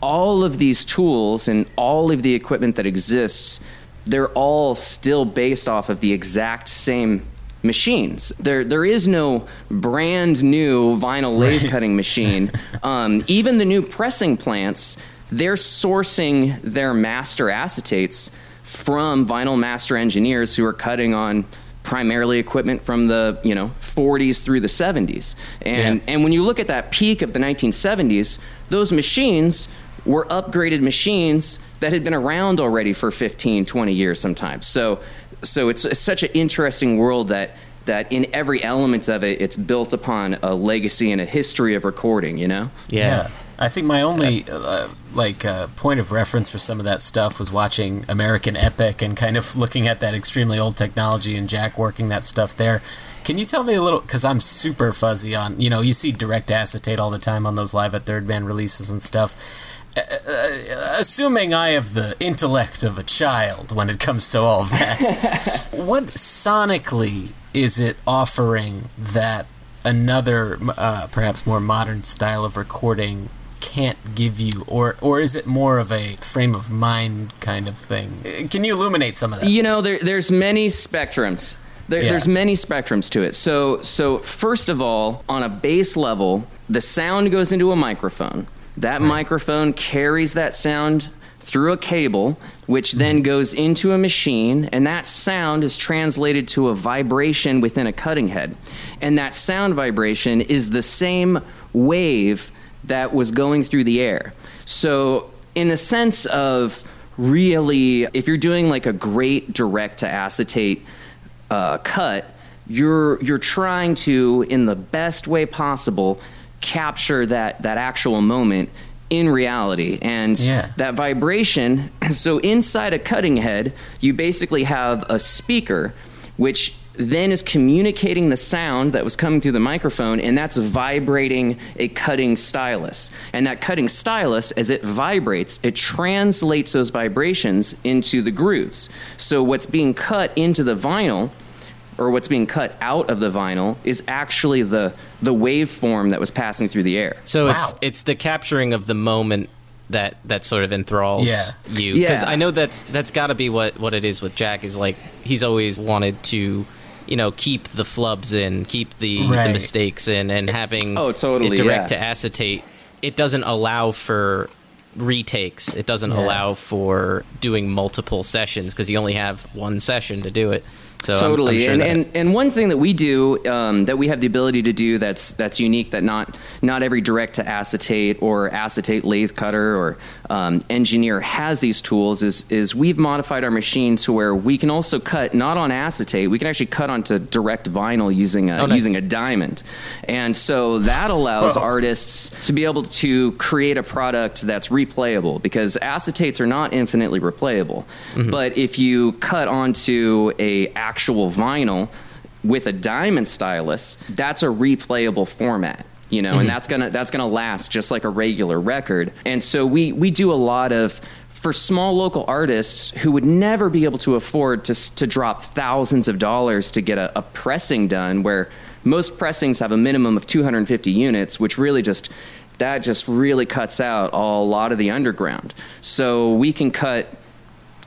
all of these tools and all of the equipment that exists, they're all still based off of the exact same machines. There, there is no brand new vinyl lathe cutting machine. Um, even the new pressing plants, they're sourcing their master acetates from vinyl master engineers who are cutting on primarily equipment from the you know 40s through the 70s and Yeah. and when you look at that peak of the 1970s those machines were upgraded machines that had been around already for 15 20 years sometimes so so it's, it's such an interesting world that that in every element of it it's built upon a legacy and a history of recording you know Yeah. I think my only uh, like uh, point of reference for some of that stuff was watching American Epic and kind of looking at that extremely old technology and Jack working that stuff there. Can you tell me a little? Because I'm super fuzzy on you know you see direct acetate all the time on those live at Third Man releases and stuff. Uh, uh, assuming I have the intellect of a child when it comes to all of that, what sonically is it offering that another, uh, perhaps more modern style of recording can't give you, or or is it more of a frame of mind kind of thing? Can you illuminate some of that? You know, there, there's many spectrums. There, Yeah. There's many spectrums to it. So, so first of all, on a base level, the sound goes into a microphone. That microphone carries that sound through a cable, which then mm-hmm. goes into a machine, and that sound is translated to a vibration within a cutting head. And that sound vibration is the same wave that was going through the air. So, in a sense of really, if you're doing like a great direct to acetate uh, cut, you're you're trying to, in the best way possible, capture that that actual moment in reality and Yeah. that vibration. So inside a cutting head, you basically have a speaker, which then is communicating the sound that was coming through the microphone, and that's vibrating a cutting stylus. And that cutting stylus, as it vibrates, it translates those vibrations into the grooves. So what's being cut into the vinyl or what's being cut out of the vinyl is actually the the waveform that was passing through the air. So it's it's the capturing of the moment that that sort of enthralls Yeah. you because Yeah. I know that's that's got to be what what it is with Jack is like he's always wanted to you know keep the flubs in, keep the, the mistakes in, and having Oh, totally, it direct yeah. to acetate. It doesn't allow for retakes. It doesn't Yeah. allow for doing multiple sessions because you only have one session to do it. So I'm- I'm totally sure and, and and one thing that we do um, that we have the ability to do that's that's unique that not not every direct to acetate or acetate lathe cutter or um, engineer has these tools is is we've modified our machine to where we can also cut not on acetate we can actually cut onto direct vinyl using a Oh, nice. using a diamond and so that allows Whoa. artists to be able to create a product that's replayable because acetates are not infinitely replayable but if you cut onto a actual vinyl with a diamond stylus that's a replayable format you know and mm-hmm. that's gonna that's gonna last just like a regular record. And so we we do a lot of for small local artists who would never be able to afford to, to drop thousands of dollars to get a, a pressing done where most pressings have a minimum of 250 units which really just that just really cuts out a lot of the underground. So we can cut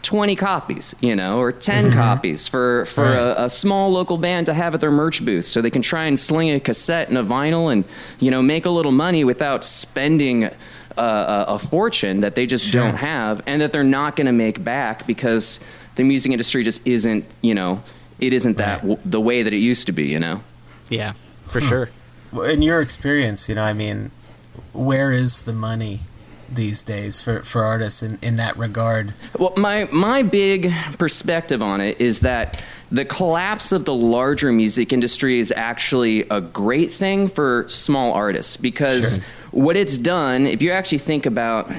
20 copies, you know, or 10 mm-hmm. copies for, for Right. a, a small local band to have at their merch booth so they can try and sling a cassette and a vinyl and, you know, make a little money without spending a, a, a fortune that they just Sure. don't have and that they're not going to make back because the music industry just isn't, you know, it isn't that Right. w- the way that it used to be, you know? Yeah, for sure. In your experience, you know, I mean, where is the money these days for, for artists in, in that regard? Well, my my big perspective on it is that the collapse of the larger music industry is actually a great thing for small artists because Sure. what it's done, if you actually think about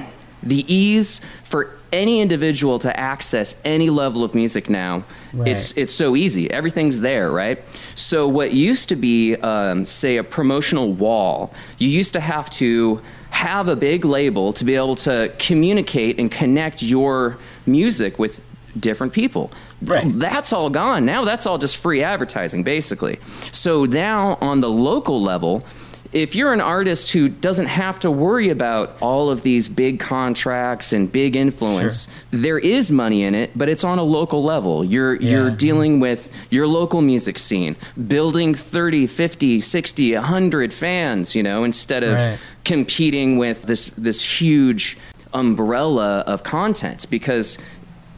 the ease for any individual to access any level of music now, Right. it's it's so easy. Everything's there, right? So what used to be, um, say, a promotional wall, you used to have to have a big label to be able to communicate and connect your music with different people. Right. That's all gone. Now that's all just free advertising, basically. So now on the local level, if you're an artist who doesn't have to worry about all of these big contracts and big influence, there is money in it, but it's on a local level. You're you're dealing with your local music scene, building 30, 50, 60, 100 fans, you know, instead of Right. competing with this this huge umbrella of content because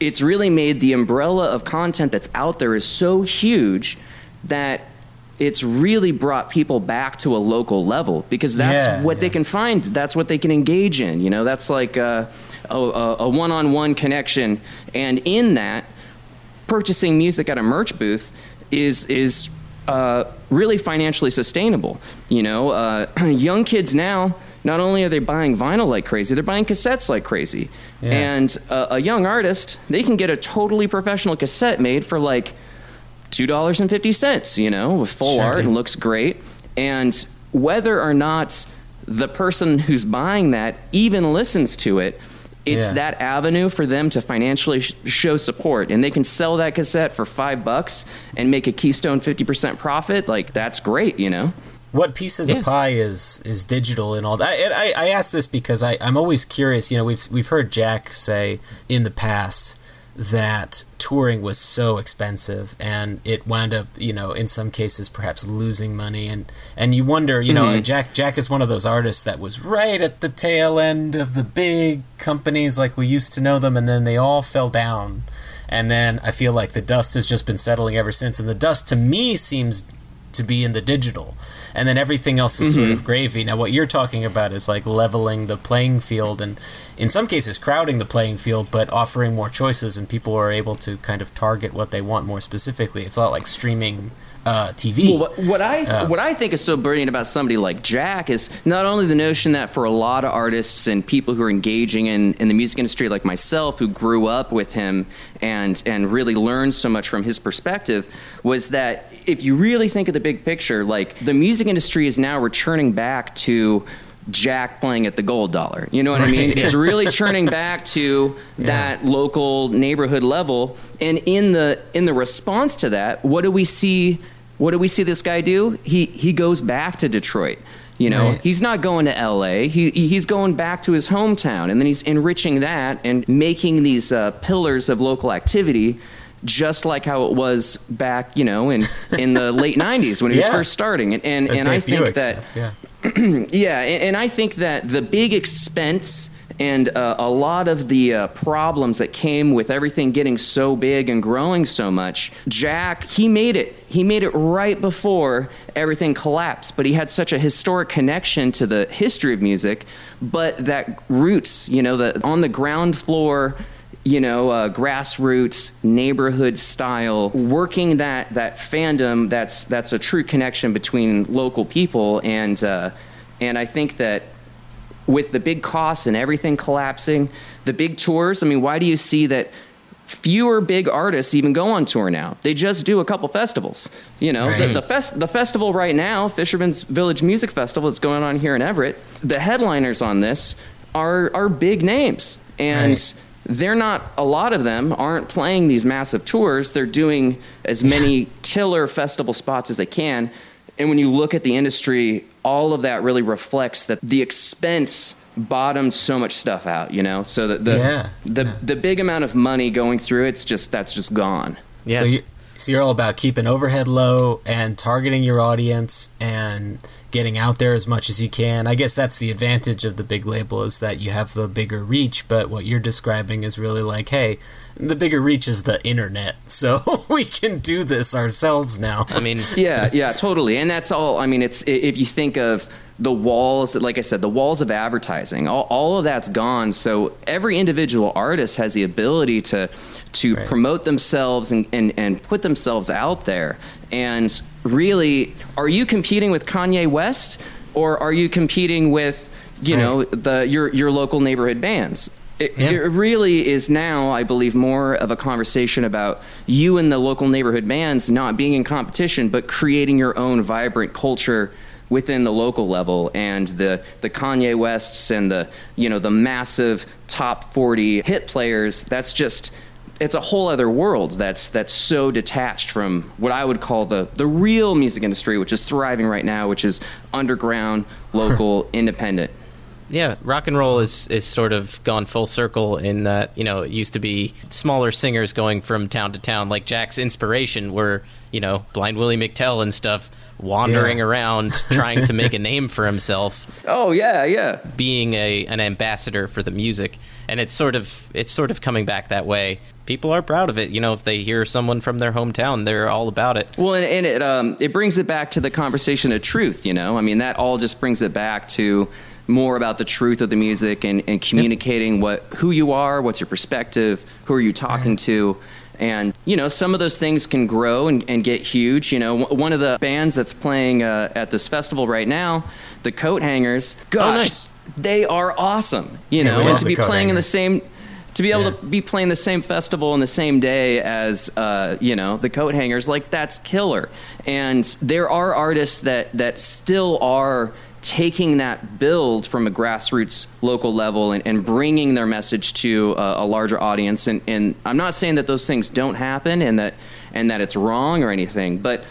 it's really made the umbrella of content that's out there is so huge that it's really brought people back to a local level because that's Yeah, what they can find that's what they can engage in you know that's like a, a, a one-on-one connection and in that purchasing music at a merch booth is is uh, really financially sustainable. You know, uh, young kids now not only are they buying vinyl like crazy, they're buying cassettes like crazy. Yeah. And uh, a young artist, they can get a totally professional cassette made for like two dollars and fifty cents. You know, with full Sure. art and looks great. And whether or not the person who's buying that even listens to it, it's Yeah. that avenue for them to financially sh- show support, and they can sell that cassette for five bucks and make a Keystone fifty percent profit. Like that's great, you know. What piece of the Yeah. pie is is digital and all that? And I, I ask this because I, I'm always curious. You know, we've we've heard Jack say in the past that touring was so expensive and it wound up, you know, in some cases perhaps losing money. And and you wonder, you know, mm-hmm. Jack Jack is one of those artists that was right at the tail end of the big companies like we used to know them and then they all fell down. And then I feel like the dust has just been settling ever since. And the dust to me seems to be in the digital. And then everything else is sort mm-hmm. of gravy. Now what you're talking about is like leveling the playing field and in some cases crowding the playing field but offering more choices and people are able to kind of target what they want more specifically. It's a lot like streaming uh, tv Well, what, what I what I think is so brilliant about somebody like Jack is not only the notion that for a lot of artists and people who are engaging in, in the music industry like myself who grew up with him and and really learned so much from his perspective was that if you really think of the big picture like the music industry is now returning back to Jack playing at the gold dollar. You know what I mean? It's really churning back to that local neighborhood level. And in the in the response to that, what do we see? What do we see this guy do? He he goes back to Detroit. You know, Right. he's not going to L.A. He he's going back to his hometown, and then he's enriching that and making these uh, pillars of local activity. Just like how it was back, you know, in, in the late '90s when he was first starting, and and, and I think that stuff, yeah yeah, and, and I think that the big expense and uh, a lot of the uh, problems that came with everything getting so big and growing so much, Jack, he made it. He made it right before everything collapsed, but he had such a historic connection to the history of music, but that roots, you know, the on the ground floor you know, uh, grassroots, neighborhood style, working that that fandom. That's that's a true connection between local people, and uh, and I think that with the big costs and everything collapsing, the big tours. I mean, why do you see that? Fewer big artists even go on tour now. They just do a couple festivals. You know, the, Right. the, fest, the festival right now, Fisherman's Village Music Festival, is going on here in Everett. The headliners on this are are big names, and Right. they're not a lot of them aren't playing these massive tours they're doing as many killer festival spots as they can And when you look at the industry, all of that really reflects that the expense bottomed so much stuff out, you know? So that the Yeah, the yeah. the big amount of money going through it's just that's just gone. Yeah. So you so you're all about keeping overhead low and targeting your audience and getting out there as much as you can. I guess that's the advantage of the big label is that you have the bigger reach, but what you're describing is really like, hey, the bigger reach is the internet. So we can do this ourselves now. I mean, yeah, yeah, totally. And that's all. I mean, it's if you think of the walls, like I said, the walls of advertising, all, all of that's gone. So every individual artist has the ability to to Right. promote themselves and, and, and put themselves out there. And really, are you competing with Kanye West or are you competing with, you know, the your your local neighborhood bands? It, Yeah. it really is now, I believe, more of a conversation about you and the local neighborhood bands not being in competition, but creating your own vibrant culture within the local level. And the the Kanye Wests and the you know the massive top forty hit players. That's just it's a whole other world that's that's so detached from what I would call the the real music industry, which is thriving right now, which is underground, local, independent. Yeah, rock and roll is is sort of gone full circle in that you know it used to be smaller singers going from town to town, like Jack's inspiration were you know Blind Willie McTell and stuff wandering Yeah. around trying to make a name for himself, Oh yeah, yeah. being a an ambassador for the music, and it's sort of it's sort of coming back that way. People are proud of it, you know. If they hear someone from their hometown, they're all about it. Well, and, and it um, it brings it back to the conversation of truth. You know, I mean, that all just brings it back to more about the truth of the music and, and communicating what who you are, what's your perspective, who are you talking to. And you know, some of those things can grow and, and get huge. You know, w- one of the bands that's playing uh, at this festival right now, the Coathangers. Gosh, nice. they are awesome. You Yeah, know, and to be playing in the same to be able Yeah. to be playing the same festival in the same day as uh, you know the Coathangers like that's killer and there are artists that that still are taking that build from a grassroots local level and, and bringing their message to a, a larger audience. And, and i'm not saying that those things don't happen and that and that it's wrong or anything but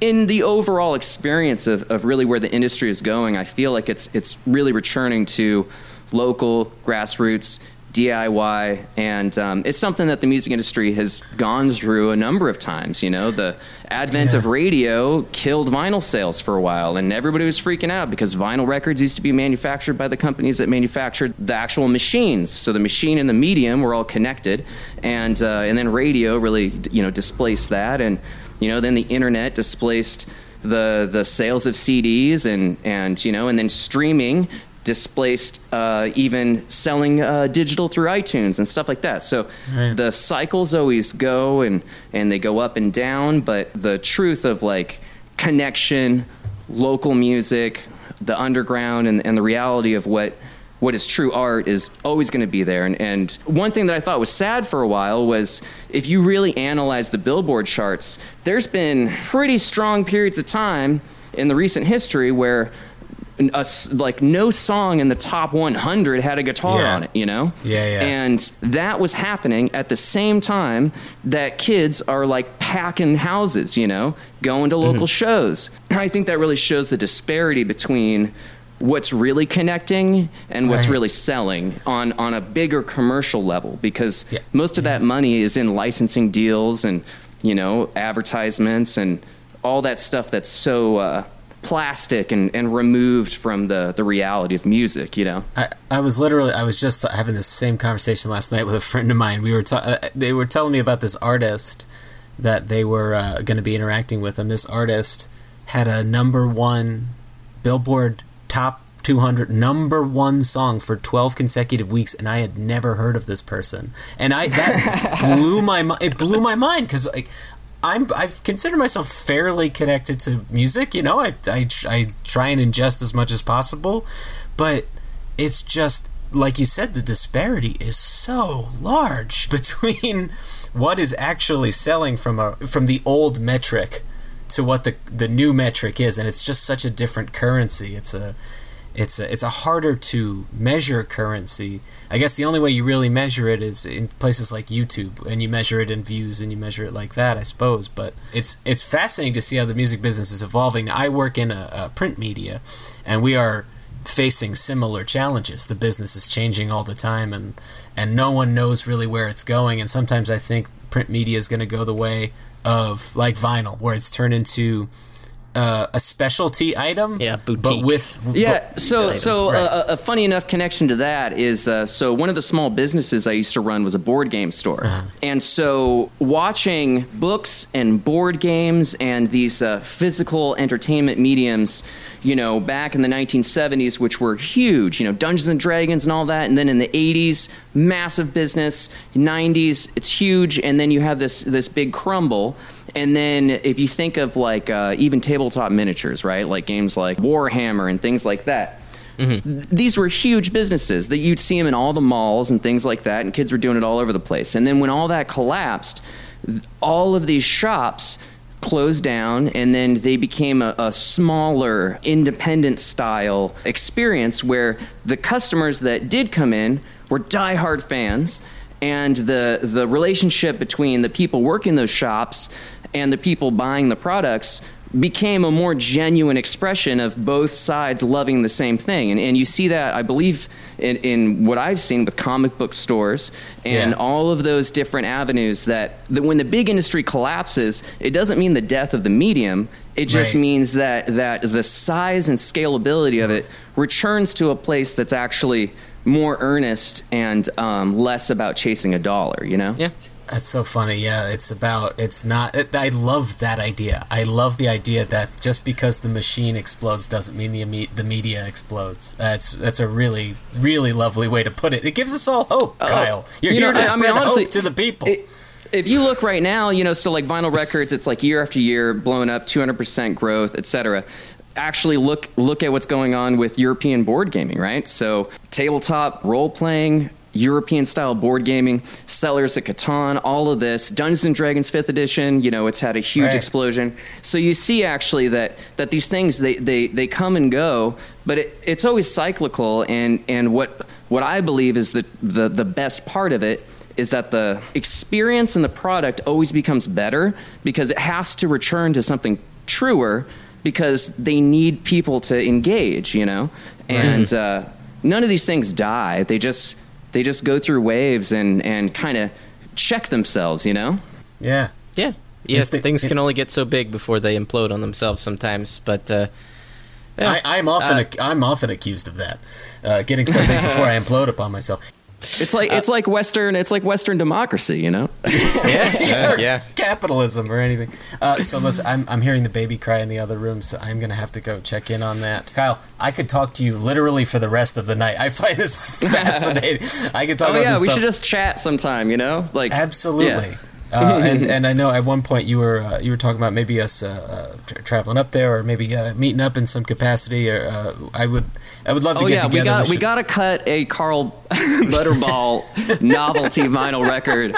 in the overall experience of, of really where the industry is going, I feel like it's it's really returning to local grassroots DIY, and um, it's something that the music industry has gone through a number of times. You know, the advent Yeah. of radio killed vinyl sales for a while, and everybody was freaking out because vinyl records used to be manufactured by the companies that manufactured the actual machines. So the machine and the medium were all connected, and uh, and then radio really you know displaced that, and you know then the internet displaced the the sales of CDs and and you know and then streaming displaced uh, even selling uh, digital through iTunes and stuff like that. So the cycles always go and and they go up and down, but the truth of like connection, local music, the underground, and, and the reality of what what is true art is always going to be there. And, and one thing that I thought was sad for a while was if you really analyze the Billboard charts, there's been pretty strong periods of time in the recent history where a like no song in the top 100 had a guitar Yeah. on it, you know? Yeah, yeah. And that was happening at the same time that kids are like packing houses, you know, going to local Mm-hmm. shows. I think that really shows the disparity between what's really connecting and what's Right. really selling on on a bigger commercial level because Yeah. most of that money is in licensing deals and you know advertisements and all that stuff that's so uh, plastic and, and removed from the, the reality of music you know I, I was literally I was just having this same conversation last night with a friend of mine. We were ta- uh, they were telling me about this artist that they were uh, going to be interacting with, and this artist had a number one Billboard top 200 number one song for 12 consecutive weeks, and I had never heard of this person, and I that blew my mi- it blew my mind because like. I'm I've considered myself fairly connected to music. You know, I, I I try and ingest as much as possible, but it's just like you said, the disparity is so large between what is actually selling from a from the old metric to what the the new metric is, and it's just such a different currency. It's a it's a, it's a harder to measure currency. I guess the only way you really measure it is in places like YouTube, and you measure it in views, and you measure it like that, I suppose. But it's it's fascinating to see how the music business is evolving. I work in a, a print media, and we are facing similar challenges. The business is changing all the time, and and no one knows really where it's going. And sometimes I think print media is going to go the way of like vinyl, where it's turned into uh, a specialty item. Yeah, But with Yeah, so so Right. uh, a, a funny enough connection to that is uh, so one of the small businesses I used to run was a board game store, and so watching books and board games and these uh, physical entertainment mediums, you know, back in the 1970s, which were huge, you know, Dungeons and Dragons and all that, and then in the 80s, massive business, 90s, it's huge, and then you have this this big crumble. And then if you think of like uh, even tabletop miniatures, right? Like games like Warhammer and things like that. Th- These were huge businesses that you'd see them in all the malls and things like that, and kids were doing it all over the place. And then when all that collapsed, all of these shops closed down, and then they became a, a smaller, independent style experience where the customers that did come in were diehard fans and the the relationship between the people working those shops and the people buying the products became a more genuine expression of both sides loving the same thing and, and you see that i believe in, in what i've seen with comic book stores and Yeah. all of those different avenues that, that when the big industry collapses it doesn't mean the death of the medium it just Right. means that that the size and scalability of it returns to a place that's actually more earnest and um, less about chasing a dollar you know Yeah. That's so funny. Yeah, it's about. It's not. It, I love that idea. I love the idea that just because the machine explodes doesn't mean the the media explodes. That's that's a really really lovely way to put it. It gives us all hope, uh, Kyle. You're you know, to I- I spread mean, honestly, hope to the people. It- if you look right now, you know, so like vinyl records, it's like year after year, blowing up, 200% growth, etc. Actually, look look at what's going on with European board gaming, right? So tabletop role playing. European style board gaming, Settlers at Catan, all of this, Dungeons and Dragons 5th edition, you know, it's had a huge Right. explosion. So you see actually that that these things they they, they come and go, but it, it's always cyclical and and what what I believe is the, the the best part of it is that the experience and the product always becomes better because it has to return to something truer because they need people to engage, you know? And uh, none of these things die. They just they just go through waves and and kind of check themselves, you know? yeah. Yeah. Yeah, the- things it- can only get so big before they implode on themselves sometimes. But uh, yeah. I, I'm often Uh, ac- I'm often accused of that, uh, getting so big before I implode upon myself. It's like it's like Western it's like Western democracy, you know? yeah, yeah, yeah. capitalism or anything. Uh, so listen, I'm, I'm hearing the baby cry in the other room, so I'm gonna have to go check in on that. Kyle, I could talk to you literally for the rest of the night. I find this fascinating. I could talk Oh about yeah, this we stuff. should just chat sometime, you know? Like Absolutely. yeah. Uh, and and I know at one point you were uh, you were talking about maybe us uh, uh, tra- traveling up there or maybe uh, meeting up in some capacity. Or uh, I would I would love to Oh get yeah, together. we got we should- got to cut a Carl Butterball novelty vinyl record.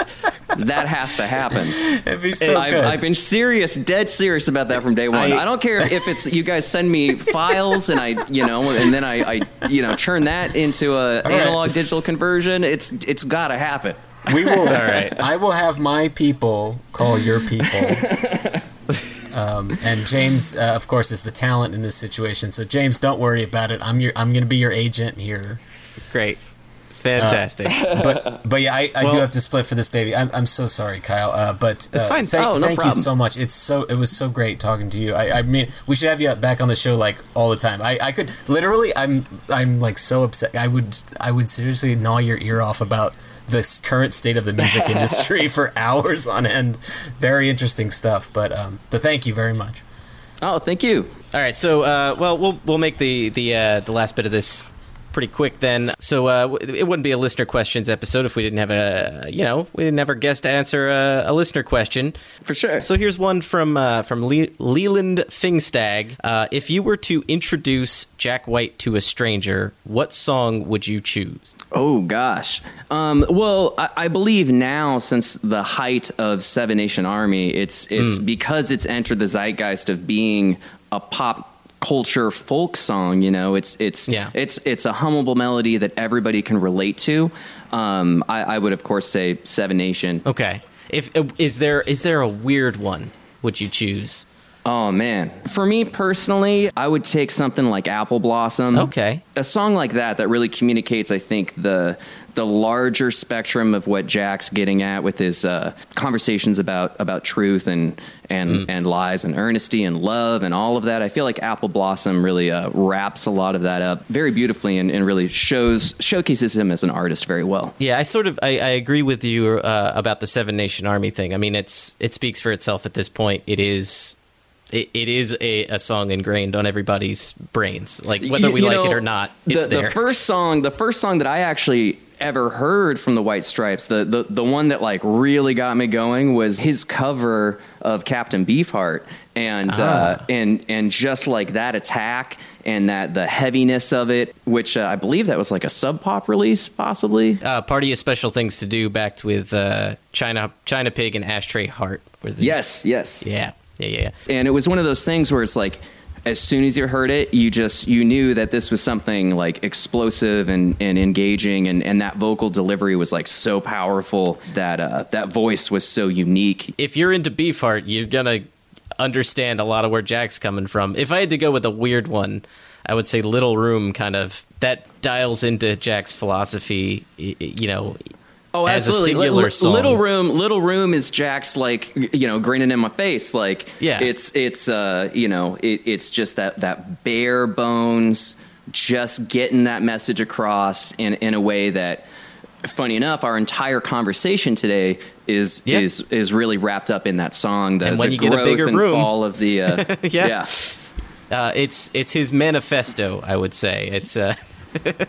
That has to happen. It'd be so I've, good. I've been serious, dead serious about that from day one. I- I, don't care if it's you guys send me files and I, you know, and then I, I you know, turn that into a right. analog digital conversion. It's it's got to happen. We will. All right. I will have my people call your people. Um, and James, uh, of course, is the talent in this situation. So James, don't worry about it. I'm your. I'm going to be your agent here. Great. Fantastic. But but yeah, I, I do have to split for this baby. I'm, I'm so sorry, Kyle. Uh, but It's uh, fine. Thank, Oh, no thank you so much. It's so it was so great talking to you. I, I mean, we should have you back on the show like all the time. I, I could literally. I'm I'm like so upset. I would I would seriously gnaw your ear off about this current state of the music industry for hours on end. Very interesting stuff. But um, but thank you very much. Oh, thank you. All right, so uh, well, we'll we'll make the the uh, the last bit of this pretty quick then. So uh, it wouldn't be a listener questions episode if we didn't have a you know we didn't have our guest answer a, a listener question. For sure. So here's one from uh, from Le- Leland Fingstag. Uh, if you were to introduce Jack White to a stranger, what song would you choose? Oh gosh. Um, well, I, I believe now, since the height of Seven Nation Army, it's it's because it's entered the zeitgeist of being a pop culture folk song. You know, it's it's Yeah. it's it's a hummable melody that everybody can relate to. Um, I, I would of course say Seven Nation. Okay. If is there is there a weird one? Would you choose? Oh man, for me personally, I would take something like Apple Blossom. Okay. a song like that that really communicates, I think the the larger spectrum of what Jack's getting at with his uh, conversations about about truth and and and lies and earnesty and love and all of that. I feel like Apple Blossom really uh, wraps a lot of that up very beautifully and, and really shows showcases him as an artist very well. Yeah, I sort of I, I agree with you uh, about the Seven Nation Army thing. I mean, it's it speaks for itself at this point. It is. It, it is a, a song ingrained on everybody's brains, like whether we you like know, it or not. It's the, there. the first song, the first song that I actually ever heard from the White Stripes, the, the the one that like really got me going was his cover of Captain Beefheart, and Ah. uh, and and just like that attack and that the heaviness of it, which uh, I believe that was like a Sub Pop release, possibly. uh, Party of Special Things to Do, backed with uh, China China Pig and Ashtray Heart. Were the, Yes, yes. Yeah. Yeah. Yeah. Yeah. and it was one of those things where it's like as soon as you heard it you just you knew that this was something like explosive and, and engaging and, and that vocal delivery was like so powerful that uh, that voice was so unique if you're into Beefheart, you're gonna understand a lot of where Jack's coming from. If I had to go with a weird one, I would say Little Room kind of that dials into Jack's philosophy. You know, oh as a absolutely singular song. little room little room is jack's like you know grinning in my face like Yeah. it's it's uh you know it, it's just that that bare bones just getting that message across in in a way that funny enough our entire conversation today is Yeah. is is really wrapped up in that song the, And when the you get a bigger room- fall of the uh, Yeah. uh, it's it's his manifesto. I would say it's. Uh,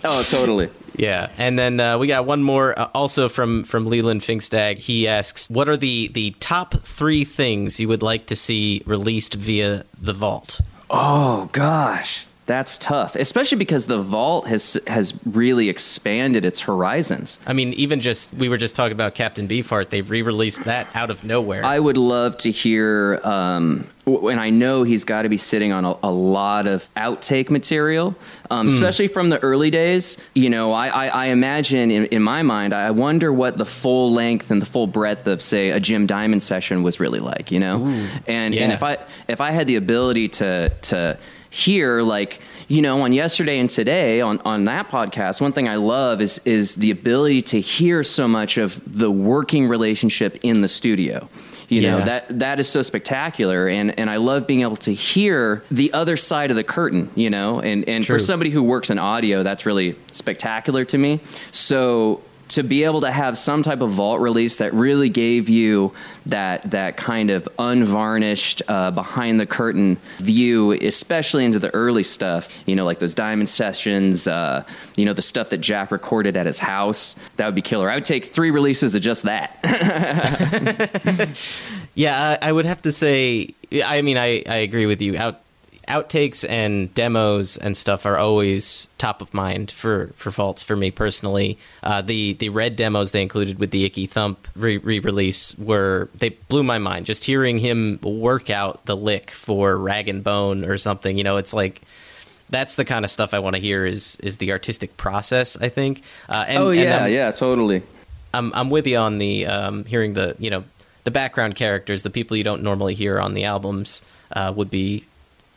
oh totally Yeah, and then uh, we got one more, uh, also from from Leland Finkstag. He asks, "What are the the top three things you would like to see released via the Vault?" Oh gosh, that's tough, especially because the vault has has really expanded its horizons. I mean, even just we were just talking about Captain Beefheart. They re-released that out of nowhere. I would love to hear, um, and I know he's got to be sitting on a, a lot of outtake material, um, especially from the early days. You know, I, I, I imagine in, in my mind, I wonder what the full length and the full breadth of, say, a Jim Diamond session was really like. You know, and yeah. and if I if I had the ability to to hear like you know on yesterday and today on on that podcast one thing i love is is the ability to hear so much of the working relationship in the studio you know Yeah. that that is so spectacular and and i love being able to hear the other side of the curtain you know and and True. for somebody who works in audio that's really spectacular to me so to be able to have some type of vault release that really gave you that that kind of unvarnished uh, behind the curtain view, especially into the early stuff, you know, like those diamond sessions, uh, you know, the stuff that Jack recorded at his house, that would be killer. I would take three releases of just that. yeah, I, I would have to say. I mean, I, I agree with you. Out outtakes and demos and stuff are always top of mind for for faults for me personally. Uh, the the red demos they included with the Icky Thump re release were they blew my mind. Just hearing him work out the lick for Rag and Bone or something, you know, it's like. That's the kind of stuff I want to hear. Is is the artistic process? I think. Uh, and, oh yeah, I'm- yeah, totally. I'm I'm with you on the um, hearing the you know the background characters, the people you don't normally hear on the albums, uh, would be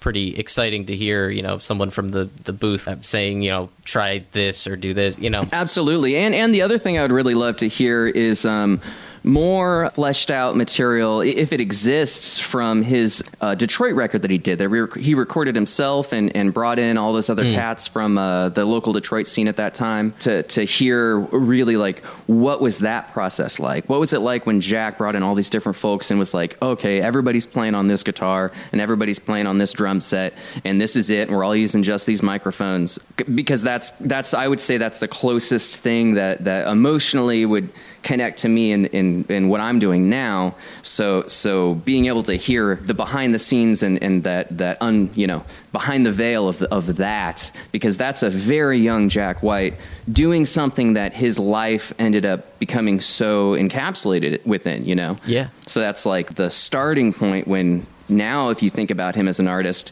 pretty exciting to hear. You know, someone from the the booth saying you know try this or do this. You know, Absolutely, and and the other thing I would really love to hear is um, more fleshed out material, if it exists, from his uh, Detroit record that he did. That he recorded himself and, and brought in all those other cats from uh, the local Detroit scene at that time to to hear really like what was that process like? What was it like when Jack brought in all these different folks and was like, okay, everybody's playing on this guitar and everybody's playing on this drum set, and this is it, and we're all using just these microphones because that's that's I would say that's the closest thing that that emotionally would connect to me in, in, in what I'm doing now. So so being able to hear the behind the scenes and, and that that un you know behind the veil of of that because that's a very young Jack White doing something that his life ended up becoming so encapsulated within. You know. Yeah. So that's like the starting point when now if you think about him as an artist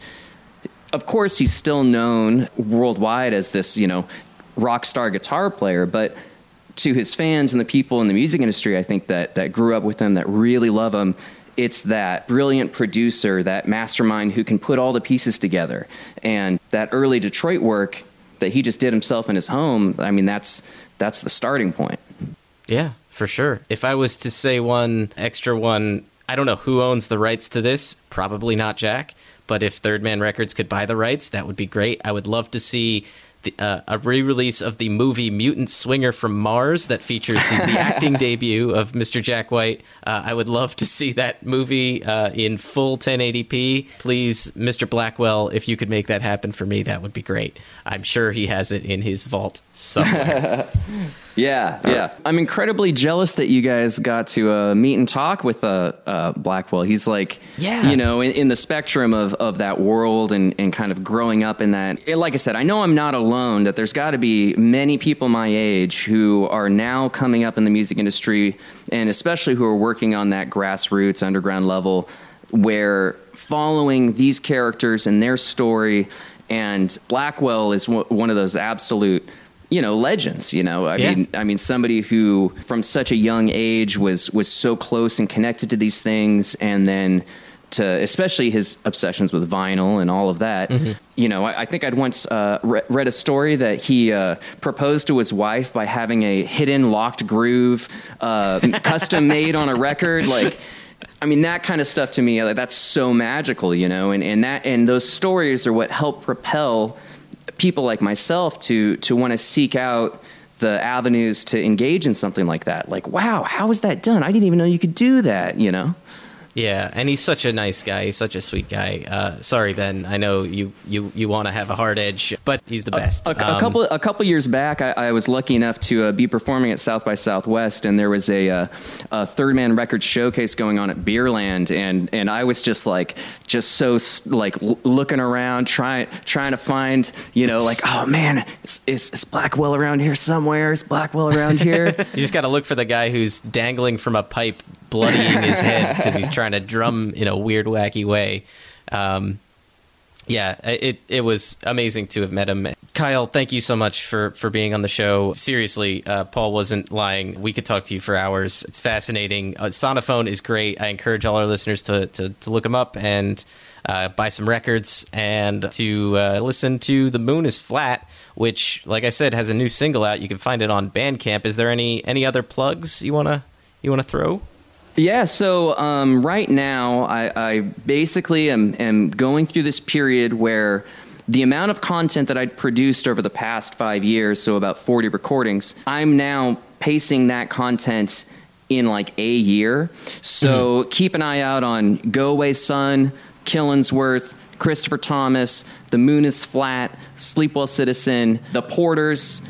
of course, he's still known worldwide as this, you know, rock star guitar player, but to his fans and the people in the music industry, I think that that grew up with him, that really love him, it's that brilliant producer, that mastermind who can put all the pieces together. And that early Detroit work that he just did himself in his home, I mean, that's that's the starting point. Yeah, for sure. If I was to say one extra one, I don't know who owns the rights to this. Probably not Jack. But if Third Man Records could buy the rights, that would be great. I would love to see the, uh, a re-release of the movie Mutant Swinger from Mars that features the, the acting debut of Mr. Jack White. Uh, I would love to see that movie uh, in full 1080p. Please, Mr. Blackwell, if you could make that happen for me, that would be great. I'm sure he has it in his vault somewhere. Yeah, yeah. I'm incredibly jealous that you guys got to uh, meet and talk with uh, uh, Blackwell. He's like, Yeah. you know, in, in the spectrum of, of that world and, and kind of growing up in that. eh, Like I said, I know I'm not alone, that there's got to be many people my age who are now coming up in the music industry, and especially who are working on that grassroots, underground level, where following these characters and their story, and Blackwell is w- one of those absolute you know legends you know? I Yeah. mean i mean somebody who from such a young age was was so close and connected to these things and then to especially his obsessions with vinyl and all of that. You know i, I think i'd once uh, re- read a story that he uh, proposed to his wife by having a hidden locked groove uh, custom made on a record like I mean that kind of stuff to me like, that's so magical, you know, and, and that and those stories are what help propel people like myself to to want to seek out the avenues to engage in something like that. Like, wow, how is that done? I didn't even know you could do that, you know? Yeah, and he's such a nice guy. He's such a sweet guy. Uh, sorry, Ben. I know you you, you want to have a hard edge, but he's the best. A, a Um, couple a couple years back, I, I was lucky enough to uh, be performing at South by Southwest, and there was a, uh, a Third Man Records showcase going on at Beerland, and and I was just like just so like l- looking around, trying trying to find you know like oh man, is, is, is Blackwell around here somewhere? Is Blackwell around here? You just got to look for the guy who's dangling from a pipe, bloodying his head because he's trying to drum in a weird, wacky way. Um, yeah, it it was amazing to have met him. Kyle, thank you so much for for being on the show. Seriously, uh, Paul wasn't lying. We could talk to you for hours. It's fascinating. Uh, Sonophone is great. I encourage all our listeners to to, to look him up and uh, buy some records and to uh, listen to "The Moon Is Flat," which, like I said, has a new single out. You can find it on Bandcamp. Is there any any other plugs you wanna you wanna throw? Yeah, so um, right now, I, I basically am, am going through this period where the amount of content that I'd produced over the past five years, so about 40 recordings, I'm now pacing that content in like a year. So keep an eye out on Go Away Sun, Killingsworth, Christopher Thomas, The Moon is Flat, Sleepwell Citizen, The Porters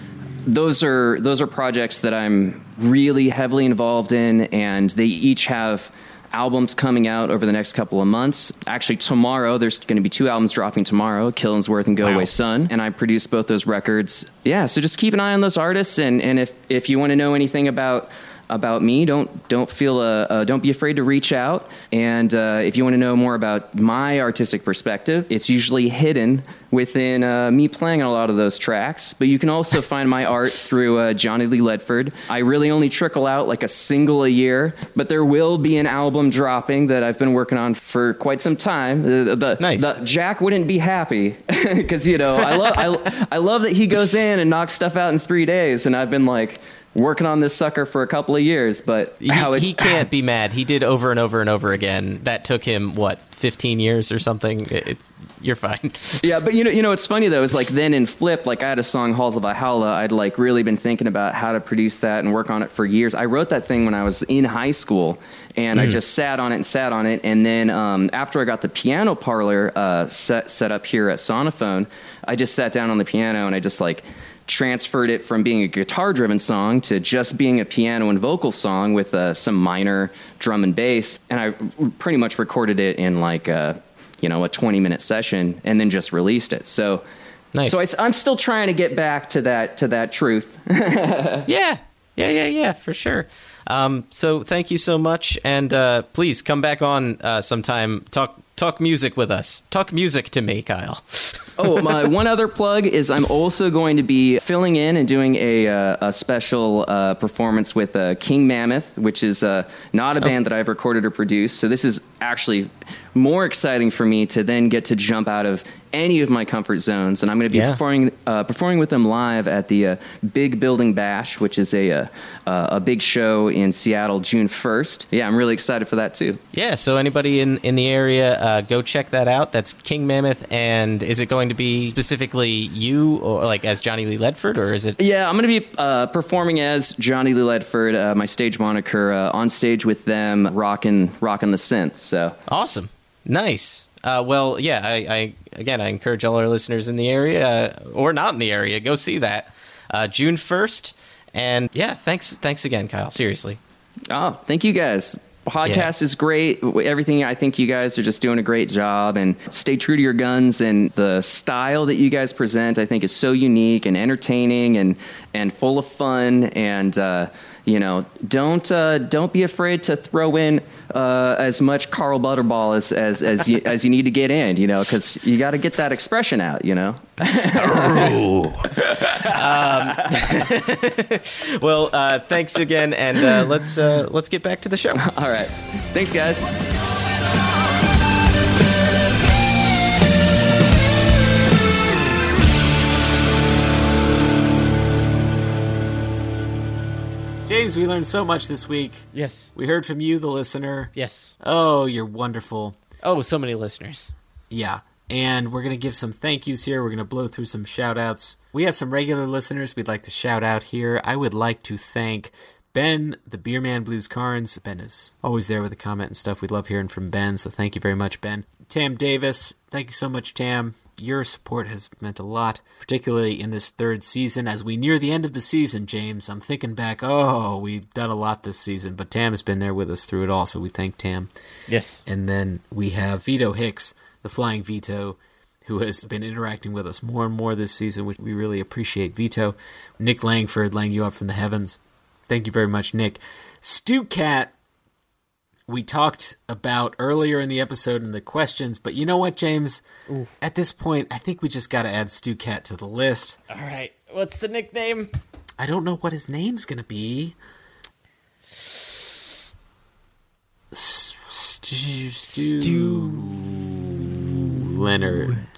those are those are projects that I'm really heavily involved in, and they each have albums coming out over the next couple of months. Actually, tomorrow there's going to be two albums dropping tomorrow: Killingsworth and Go Away Sun, and I produced both those records. Yeah, so just keep an eye on those artists, and and if if you want to know anything about about me, don't don't feel uh, uh, don't be afraid to reach out. And uh, if you want to know more about my artistic perspective, it's usually hidden within uh, me playing on a lot of those tracks. But you can also find my art through uh, Johnny Lee Ledford. I really only trickle out like a single a year, but there will be an album dropping that I've been working on for quite some time. The, the, Nice. the- Jack wouldn't be happy because you know I love I, I love that he goes in and knocks stuff out in three days, and I've been like working on this sucker for a couple of years, but He, it, he can't be mad. He did over and over and over again. That took him what, fifteen years or something. It, it- you're fine. Yeah, but you know, you know, what's funny though is like then in Flip, like I had a song Halls of Valhalla. I'd like really been thinking about how to produce that and work on it for years. I wrote that thing when I was in high school, and I just sat on it and sat on it. And then um, after I got the piano parlor uh, set set up here at Sonophone, I just sat down on the piano and I just like transferred it from being a guitar driven song to just being a piano and vocal song with uh, some minor drum and bass and i pretty much recorded it in like a you know a 20 minute session and then just released it so Nice. so I, am still trying to get back to that to that truth Yeah, yeah, yeah, yeah, for sure. Um, so thank you so much, and uh, please come back on uh, sometime. Talk talk music with us. Talk music to me, Kyle. oh, my one other plug is I'm also going to be filling in and doing a, uh, a special uh, performance with uh, King Mammoth, which is uh, not a band that I've recorded or produced. So this is actually more exciting for me to then get to jump out of any of my comfort zones, and I'm going to be Yeah. performing uh, performing with them live at the uh, Big Building Bash, which is a uh, uh, a big show in Seattle, June 1st. Yeah, I'm really excited for that too. Yeah, so anybody in, in the area, uh, go check that out. That's King Mammoth, and is it going to be specifically you, or like as Johnny Lee Ledford, or is it? Yeah, I'm going to be uh, performing as Johnny Lee Ledford, uh, my stage moniker, uh, on stage with them, rocking rocking the synth. So Awesome, nice. Uh, well, yeah, I, I again, I encourage all our listeners in the area uh, or not in the area, go see that uh, June first. And yeah, thanks, thanks again, Kyle. Seriously. Oh, thank you guys. Podcast is great. Everything, I think you guys are just doing a great job and stay true to your guns. And the style that you guys present, I think, is so unique and entertaining and, and full of fun. And, uh, you know, don't uh, don't be afraid to throw in uh, as much Carl Butterball as as as you, as you need to get in. You know, because you got to get that expression out. You know. Well, uh, thanks again, and uh, let's uh, let's get back to the show. All right. Thanks, guys. James, we learned so much this week. Yes, We heard from you, the listener. yes. Oh, you're wonderful. Oh, so many listeners. Yeah. And we're going to give some thank yous here. We're going to blow through some shout outs. We have some regular listeners we'd like to shout out here. I would like to thank Ben, the Beerman Blues Carnes. Ben is always there with a comment and stuff. We love hearing from Ben, so thank you very much, Ben. Tam Davis, thank you so much, Tam. Your support has meant a lot, particularly in this third season. As we near the end of the season, James, I'm thinking back, oh, we've done a lot this season, but Tam's been there with us through it all, so we thank Tam. Yes. And then we have Vito Hicks, the Flying Vito, who has been interacting with us more and more this season, which we really appreciate. Vito, Nick Langford, laying you up from the heavens. Thank you very much, Nick. Stu Cat, we talked about earlier in the episode in the questions, but you know what, James? At this point, I think we just got to add Stu Cat to the list. All right. What's the nickname? I don't know what his name's gonna be. S- Stu, Stu, Leonard.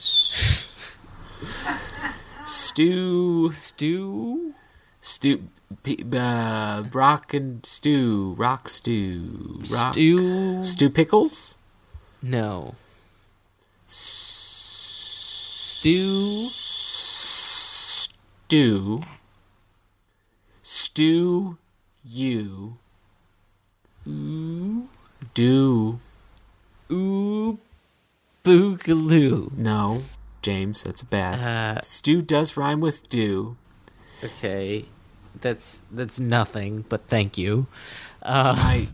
Stu, Stu. Stu, P, uh, Rock and Stew, Rock Stew, Rock, Stu. Stew Pickles, No. Stu. Stew, Stew, you, Ooh. do. Ooh. Boogaloo. No, James, that's bad. Uh, Stew does rhyme with do. Okay. That's that's nothing, but thank you. I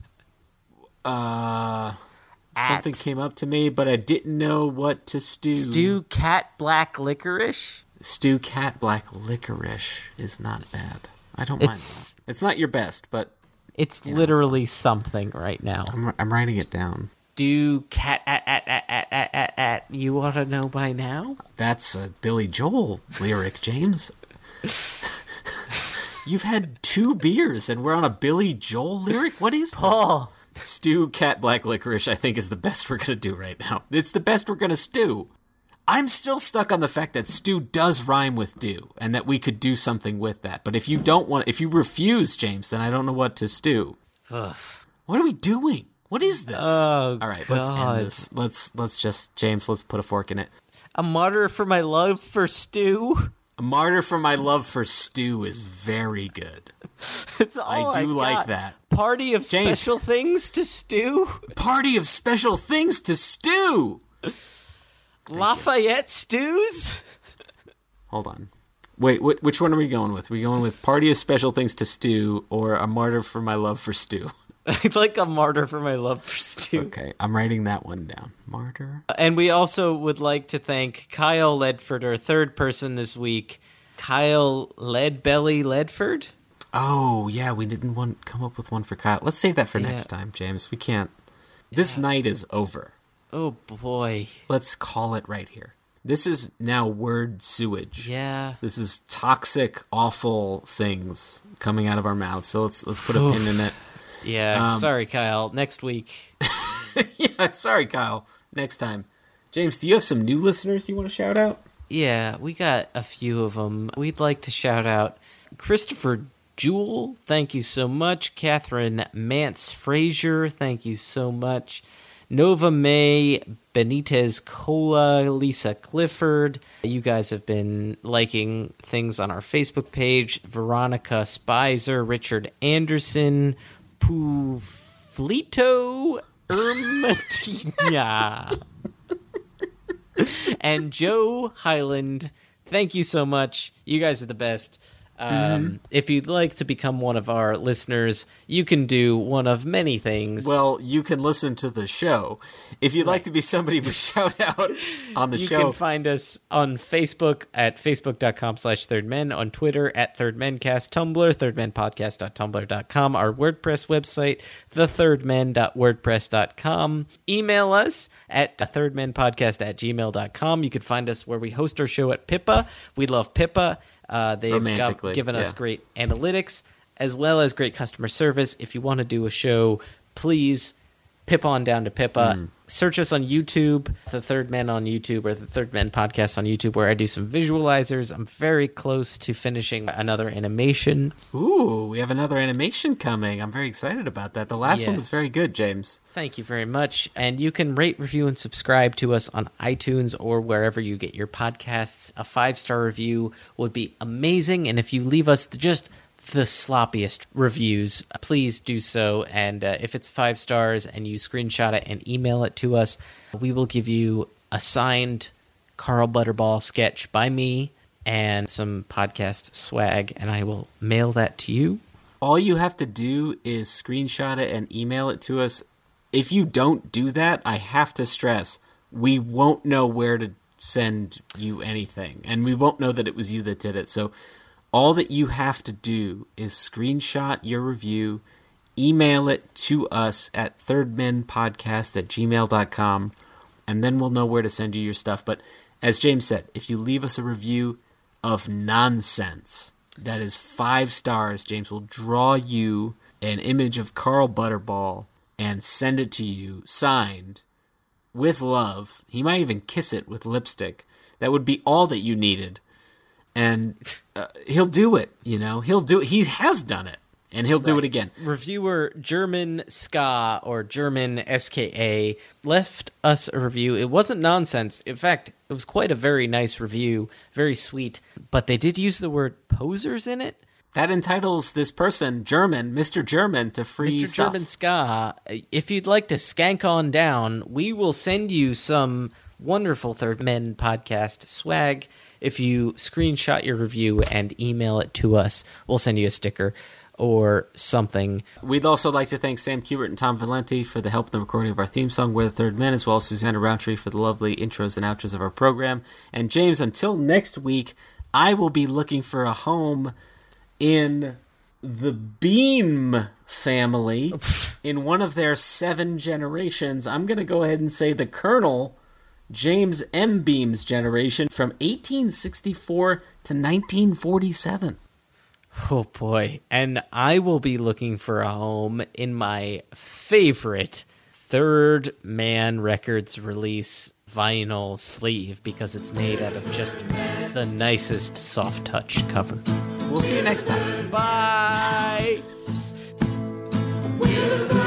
uh something came up to me, but I didn't know what to stew. Stew cat black licorice. stew cat black licorice is not bad. I don't It's- mind that. It's not your best, but It's You know, literally something right now. I'm I'm writing it down. Do cat at at at at at at at. You ought to know by now. That's a Billy Joel lyric, James. You've had two beers and we're on a Billy Joel lyric? What is that? Oh, Stew cat black licorice, I think, is the best we're gonna do right now. It's the best we're gonna stew. I'm still stuck on the fact that stew does rhyme with do, and that we could do something with that. But if you don't want, if you refuse, James, then I don't know what to stew. Ugh. What are we doing? What is this? Oh, All right, let's end this. Let's let's just James, let's put a fork in it. a martyr for my love for stew. A martyr for my love for stew is very good. It's all I do like got. that. Party of James. special things to stew. Party of special things to stew. Lafayette stews. Hold on. Wait, wh- which one are we going with? we going with Party of Special Things to Stew or A Martyr for My Love for Stew? I'd like a martyr for my love for stew. Okay, I'm writing that one down. Martyr? And we also would like to thank Kyle Ledford, our third person this week. Kyle Leadbelly Ledford. Oh, yeah, we didn't want come up with one for Kyle. Let's save that for next time, James. We can't. This night is over. Oh boy. Let's call it right here. This is now word sewage. Yeah. This is toxic, awful things coming out of our mouths. So let's let's put a pin in it. Yeah. Um, sorry, Kyle. Next week. yeah, sorry, Kyle. Next time. James, do you have some new listeners you want to shout out? Yeah, we got a few of them. We'd like to shout out Christopher Jewell. Thank you so much. Catherine Mance Frazier. Thank you so much. Nova May Benitez Cola, Lisa Clifford. You guys have been liking things on our Facebook page. Veronica Spicer, Richard Anderson, Puflito Ermatina. and Joe Highland. Thank you so much. You guys are the best. Um, If you'd like to become one of our listeners, you can do one of many things. Well, you can listen to the show. If you'd like to be somebody we shout out on the you show, you can find us on Facebook at facebook.com slash thirdmen, on Twitter at thirdmencast, Tumblr, thirdmenpodcast.tumblr.com, our WordPress website, thethirdmen.wordpress.com. Email us at thirdmenpodcast at gmail.com. You can find us where we host our show at Pippa. We love Pippa. Uh, they've got, given us yeah. great analytics as well as great customer service. If you want to do a show, please pip on down to Pippa. Mm. Search us on YouTube, The Third Men on YouTube, or The Third Men Podcast on YouTube, where I do some visualizers. I'm very close to finishing another animation. ooh, we have another animation coming. I'm very excited about that. The last one was very good, James. Thank you very much. And you can rate, review, and subscribe to us on iTunes or wherever you get your podcasts. A five star review would be amazing. And if you leave us just the sloppiest reviews, please do so. And uh, if it's five stars and you screenshot it and email it to us, we will give you a signed Carl Butterball sketch by me and some podcast swag, and I will mail that to you. All you have to do is screenshot it and email it to us. If you don't do that, I have to stress, we won't know where to send you anything, and we won't know that it was you that did it. So, all that you have to do is screenshot your review, email it to us at thirdmenpodcast at gmail.com, and then we'll know where to send you your stuff. But as James said, if you leave us a review of nonsense that is five stars, James will draw you an image of Carl Butterball and send it to you signed with love. He might even kiss it with lipstick. That would be all that you needed. And uh, he'll do it, you know. He'll do it. He has done it. And he'll do it again. reviewer German Ska or German SKA left us a review. It wasn't nonsense. In fact, it was quite a very nice review, very sweet. But they did use the word posers in it. That entitles this person, German, Mr. German, to free Mr. stuff. German Ska, if you'd like to skank on down, we will send you some wonderful Third Men podcast swag. If you screenshot your review and email it to us, we'll send you a sticker or something. We'd also like to thank Sam Kubert and Tom Valenti for the help in the recording of our theme song, We're the Third Men, as well as Susanna Roundtree for the lovely intros and outros of our program. And James, until next week, I will be looking for a home in the Beam family in one of their seven generations. I'm going to go ahead and say the Colonel. James M. Beam's generation from 1864 to 1947. Oh boy. And I will be looking for a home in my favorite Third Man Records release vinyl sleeve because it's made out of just the nicest soft touch cover. We'll see you next time. Bye.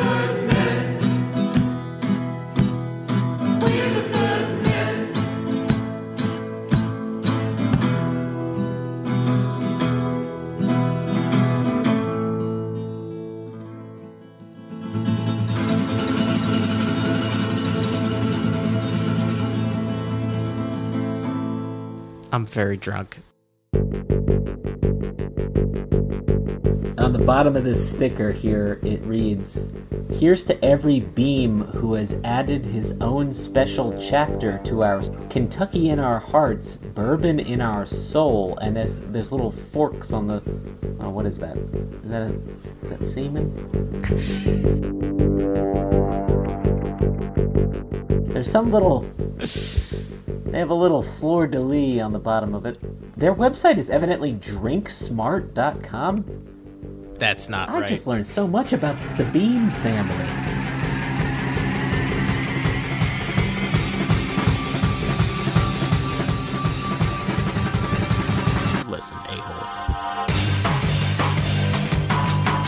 I'm very drunk. On the bottom of this sticker here, it reads Here's to every beam who has added his own special chapter to our Kentucky in our hearts, bourbon in our soul, and there's, there's little forks on the. Oh, what is that? Is that, a, is that semen? There's some little. They have a little fleur de lis on the bottom of it. Their website is evidently drinksmart.com. That's not I right. just learned so much about the Beam family. Listen, a-hole.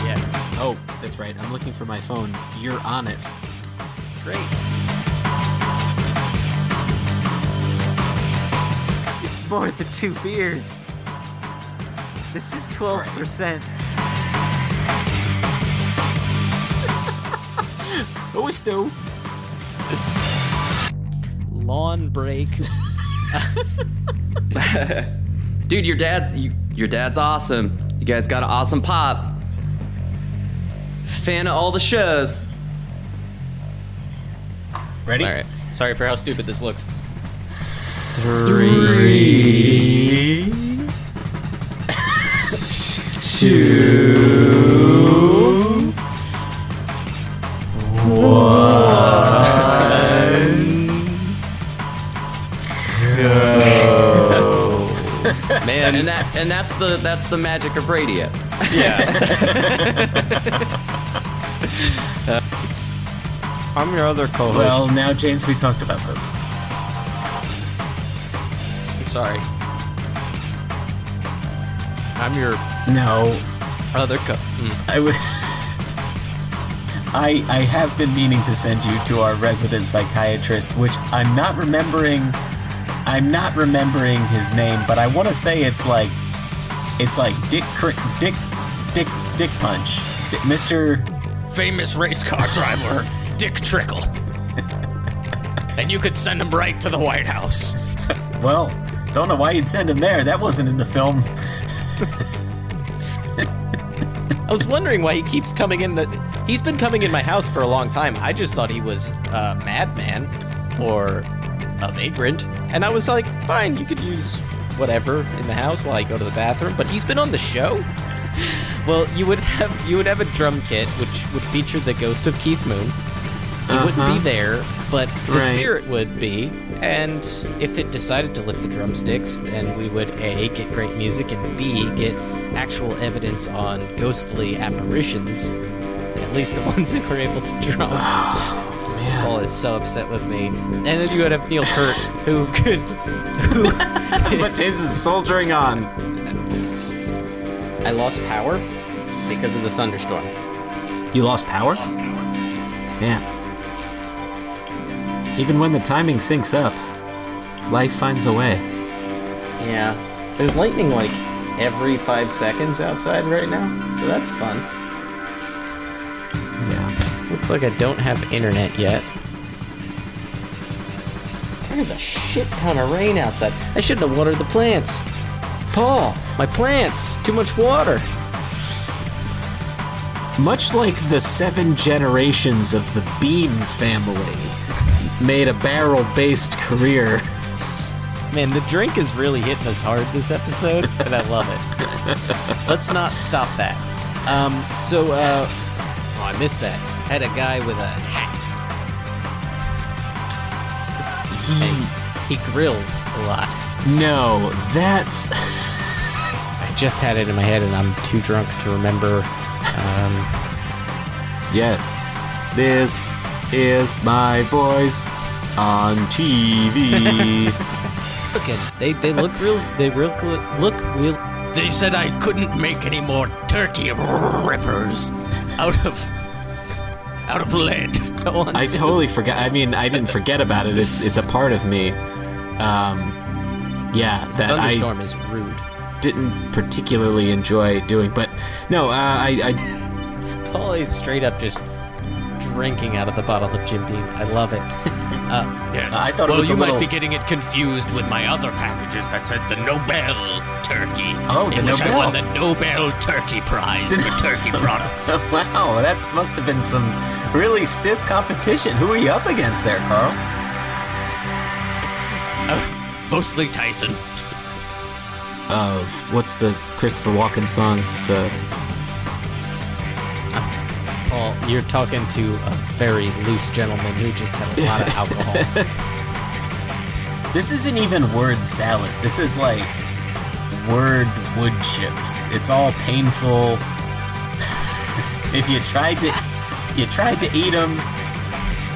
Yeah. Oh, that's right. I'm looking for my phone. You're on it. Great. More than two beers. This is 12%. oh, it's still. Lawn break. Dude, your dad's you, your dad's awesome. You guys got an awesome pop. Fan of all the shows. Ready? All right. Sorry for how stupid this looks. Three, two, Man, And that and that's the that's the magic of radio. Yeah. I'm your other co-host. Well, now, James, we talked about this. Sorry. I'm your No, other co. Mm. I was. I I have been meaning to send you to our resident psychiatrist, which I'm not remembering. I'm not remembering his name, but I want to say it's like, it's like Dick Dick Dick Dick Punch, Mr. Famous race car driver, Dick Trickle. and you could send him right to the White House. Well, don't know why you'd send him there. That wasn't in the film. I was wondering why he keeps coming in. The he's been coming in my house for a long time. I just thought he was a madman or a vagrant, and I was like, fine, you could use whatever in the house while I go to the bathroom. But he's been on the show. Well, you would have you would have a drum kit which would feature the ghost of Keith Moon. He wouldn't be uh-huh. there, but the Right. spirit would be. And if it decided to lift the drumsticks, then we would A, get great music, and B, get actual evidence on ghostly apparitions. At least the ones that were able to drum. Oh, Paul is so upset with me. And then you would have Neil Peart, who could. Who, but James is soldiering on. I lost power because of the thunderstorm. You lost power? Yeah. Even when the timing syncs up, life finds a way. Yeah. There's lightning like every five seconds outside right now, so that's fun. Yeah. Looks like I don't have internet yet. There's a shit ton of rain outside. I shouldn't have watered the plants. Paul, my plants. Too much water. Much like the seven generations of the Beam family made a barrel based career. Man, the drink is really hitting us hard this episode, and I love it. Let's not stop that. Um, so, uh, oh, I missed that. Had a guy with a hat. He, he grilled a lot. No, that's. I just had it in my head, and I'm too drunk to remember. Um, Yes, this is my voice on TV. look at they they look real. They real look real. They said I couldn't make any more turkey rippers out of out of lead. Go I totally forgot. I mean, I didn't forget about it. It's it's a part of me. Um, yeah, that I thunderstorm is rude. didn't particularly enjoy doing. But no, uh, I, I Paul is straight up just drinking out of the bottle of Jim Beam. I love it. Uh, Yeah. I thought it well, was a you little- might be getting it confused with my other packages that said the Nobel turkey. Oh, the in which I won the Nobel Turkey Prize for turkey products. wow, that must have been some really stiff competition. Who are you up against there, Carl? Mostly Tyson. Of what's the Christopher Walken song? The Paul, you're talking to a very loose gentleman who just had a lot of alcohol. This isn't even word salad. This is like word wood chips. It's all painful. if you tried to, you tried to eat them,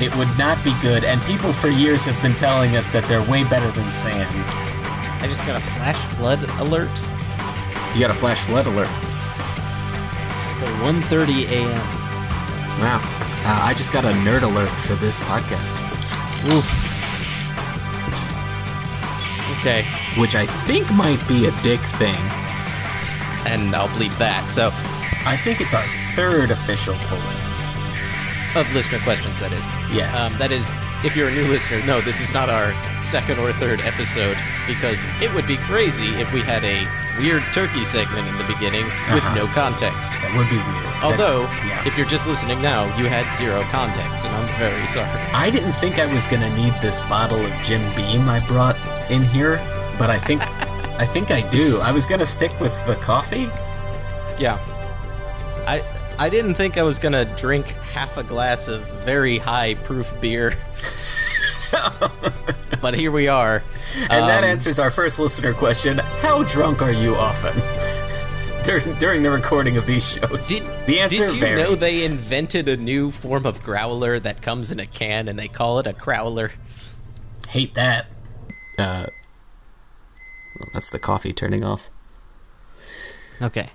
it would not be good. And people for years have been telling us that they're way better than sand. I just got a flash flood alert you got a flash flood alert. for 1:30 a.m. Wow. Uh, I just got a nerd alert for this podcast, Oof. Okay, which I think might be a dick thing. and I'll bleep that. So, I think it's our third official full episode. of listener questions, that is. Yes. Um, that is, if you're a new listener, no, this is not our second or third episode because it would be crazy if we had a weird turkey segment in the beginning with Uh-huh. no context. that would be weird. That- Although, yeah. if you're just listening now, you had zero context, and I'm very sorry. I didn't think I was gonna need this bottle of Jim Beam I brought in here, but I think I think I do. I was gonna stick with the coffee. Yeah. I I didn't think I was gonna drink half a glass of very high proof beer. but here we are. And that Um, answers our first listener question: How drunk are you often during during the recording of these shows? Did, the answer did you varies. know they invented a new form of growler that comes in a can and they call it a crowler? Hate that. Uh, well, that's the coffee turning off. Okay.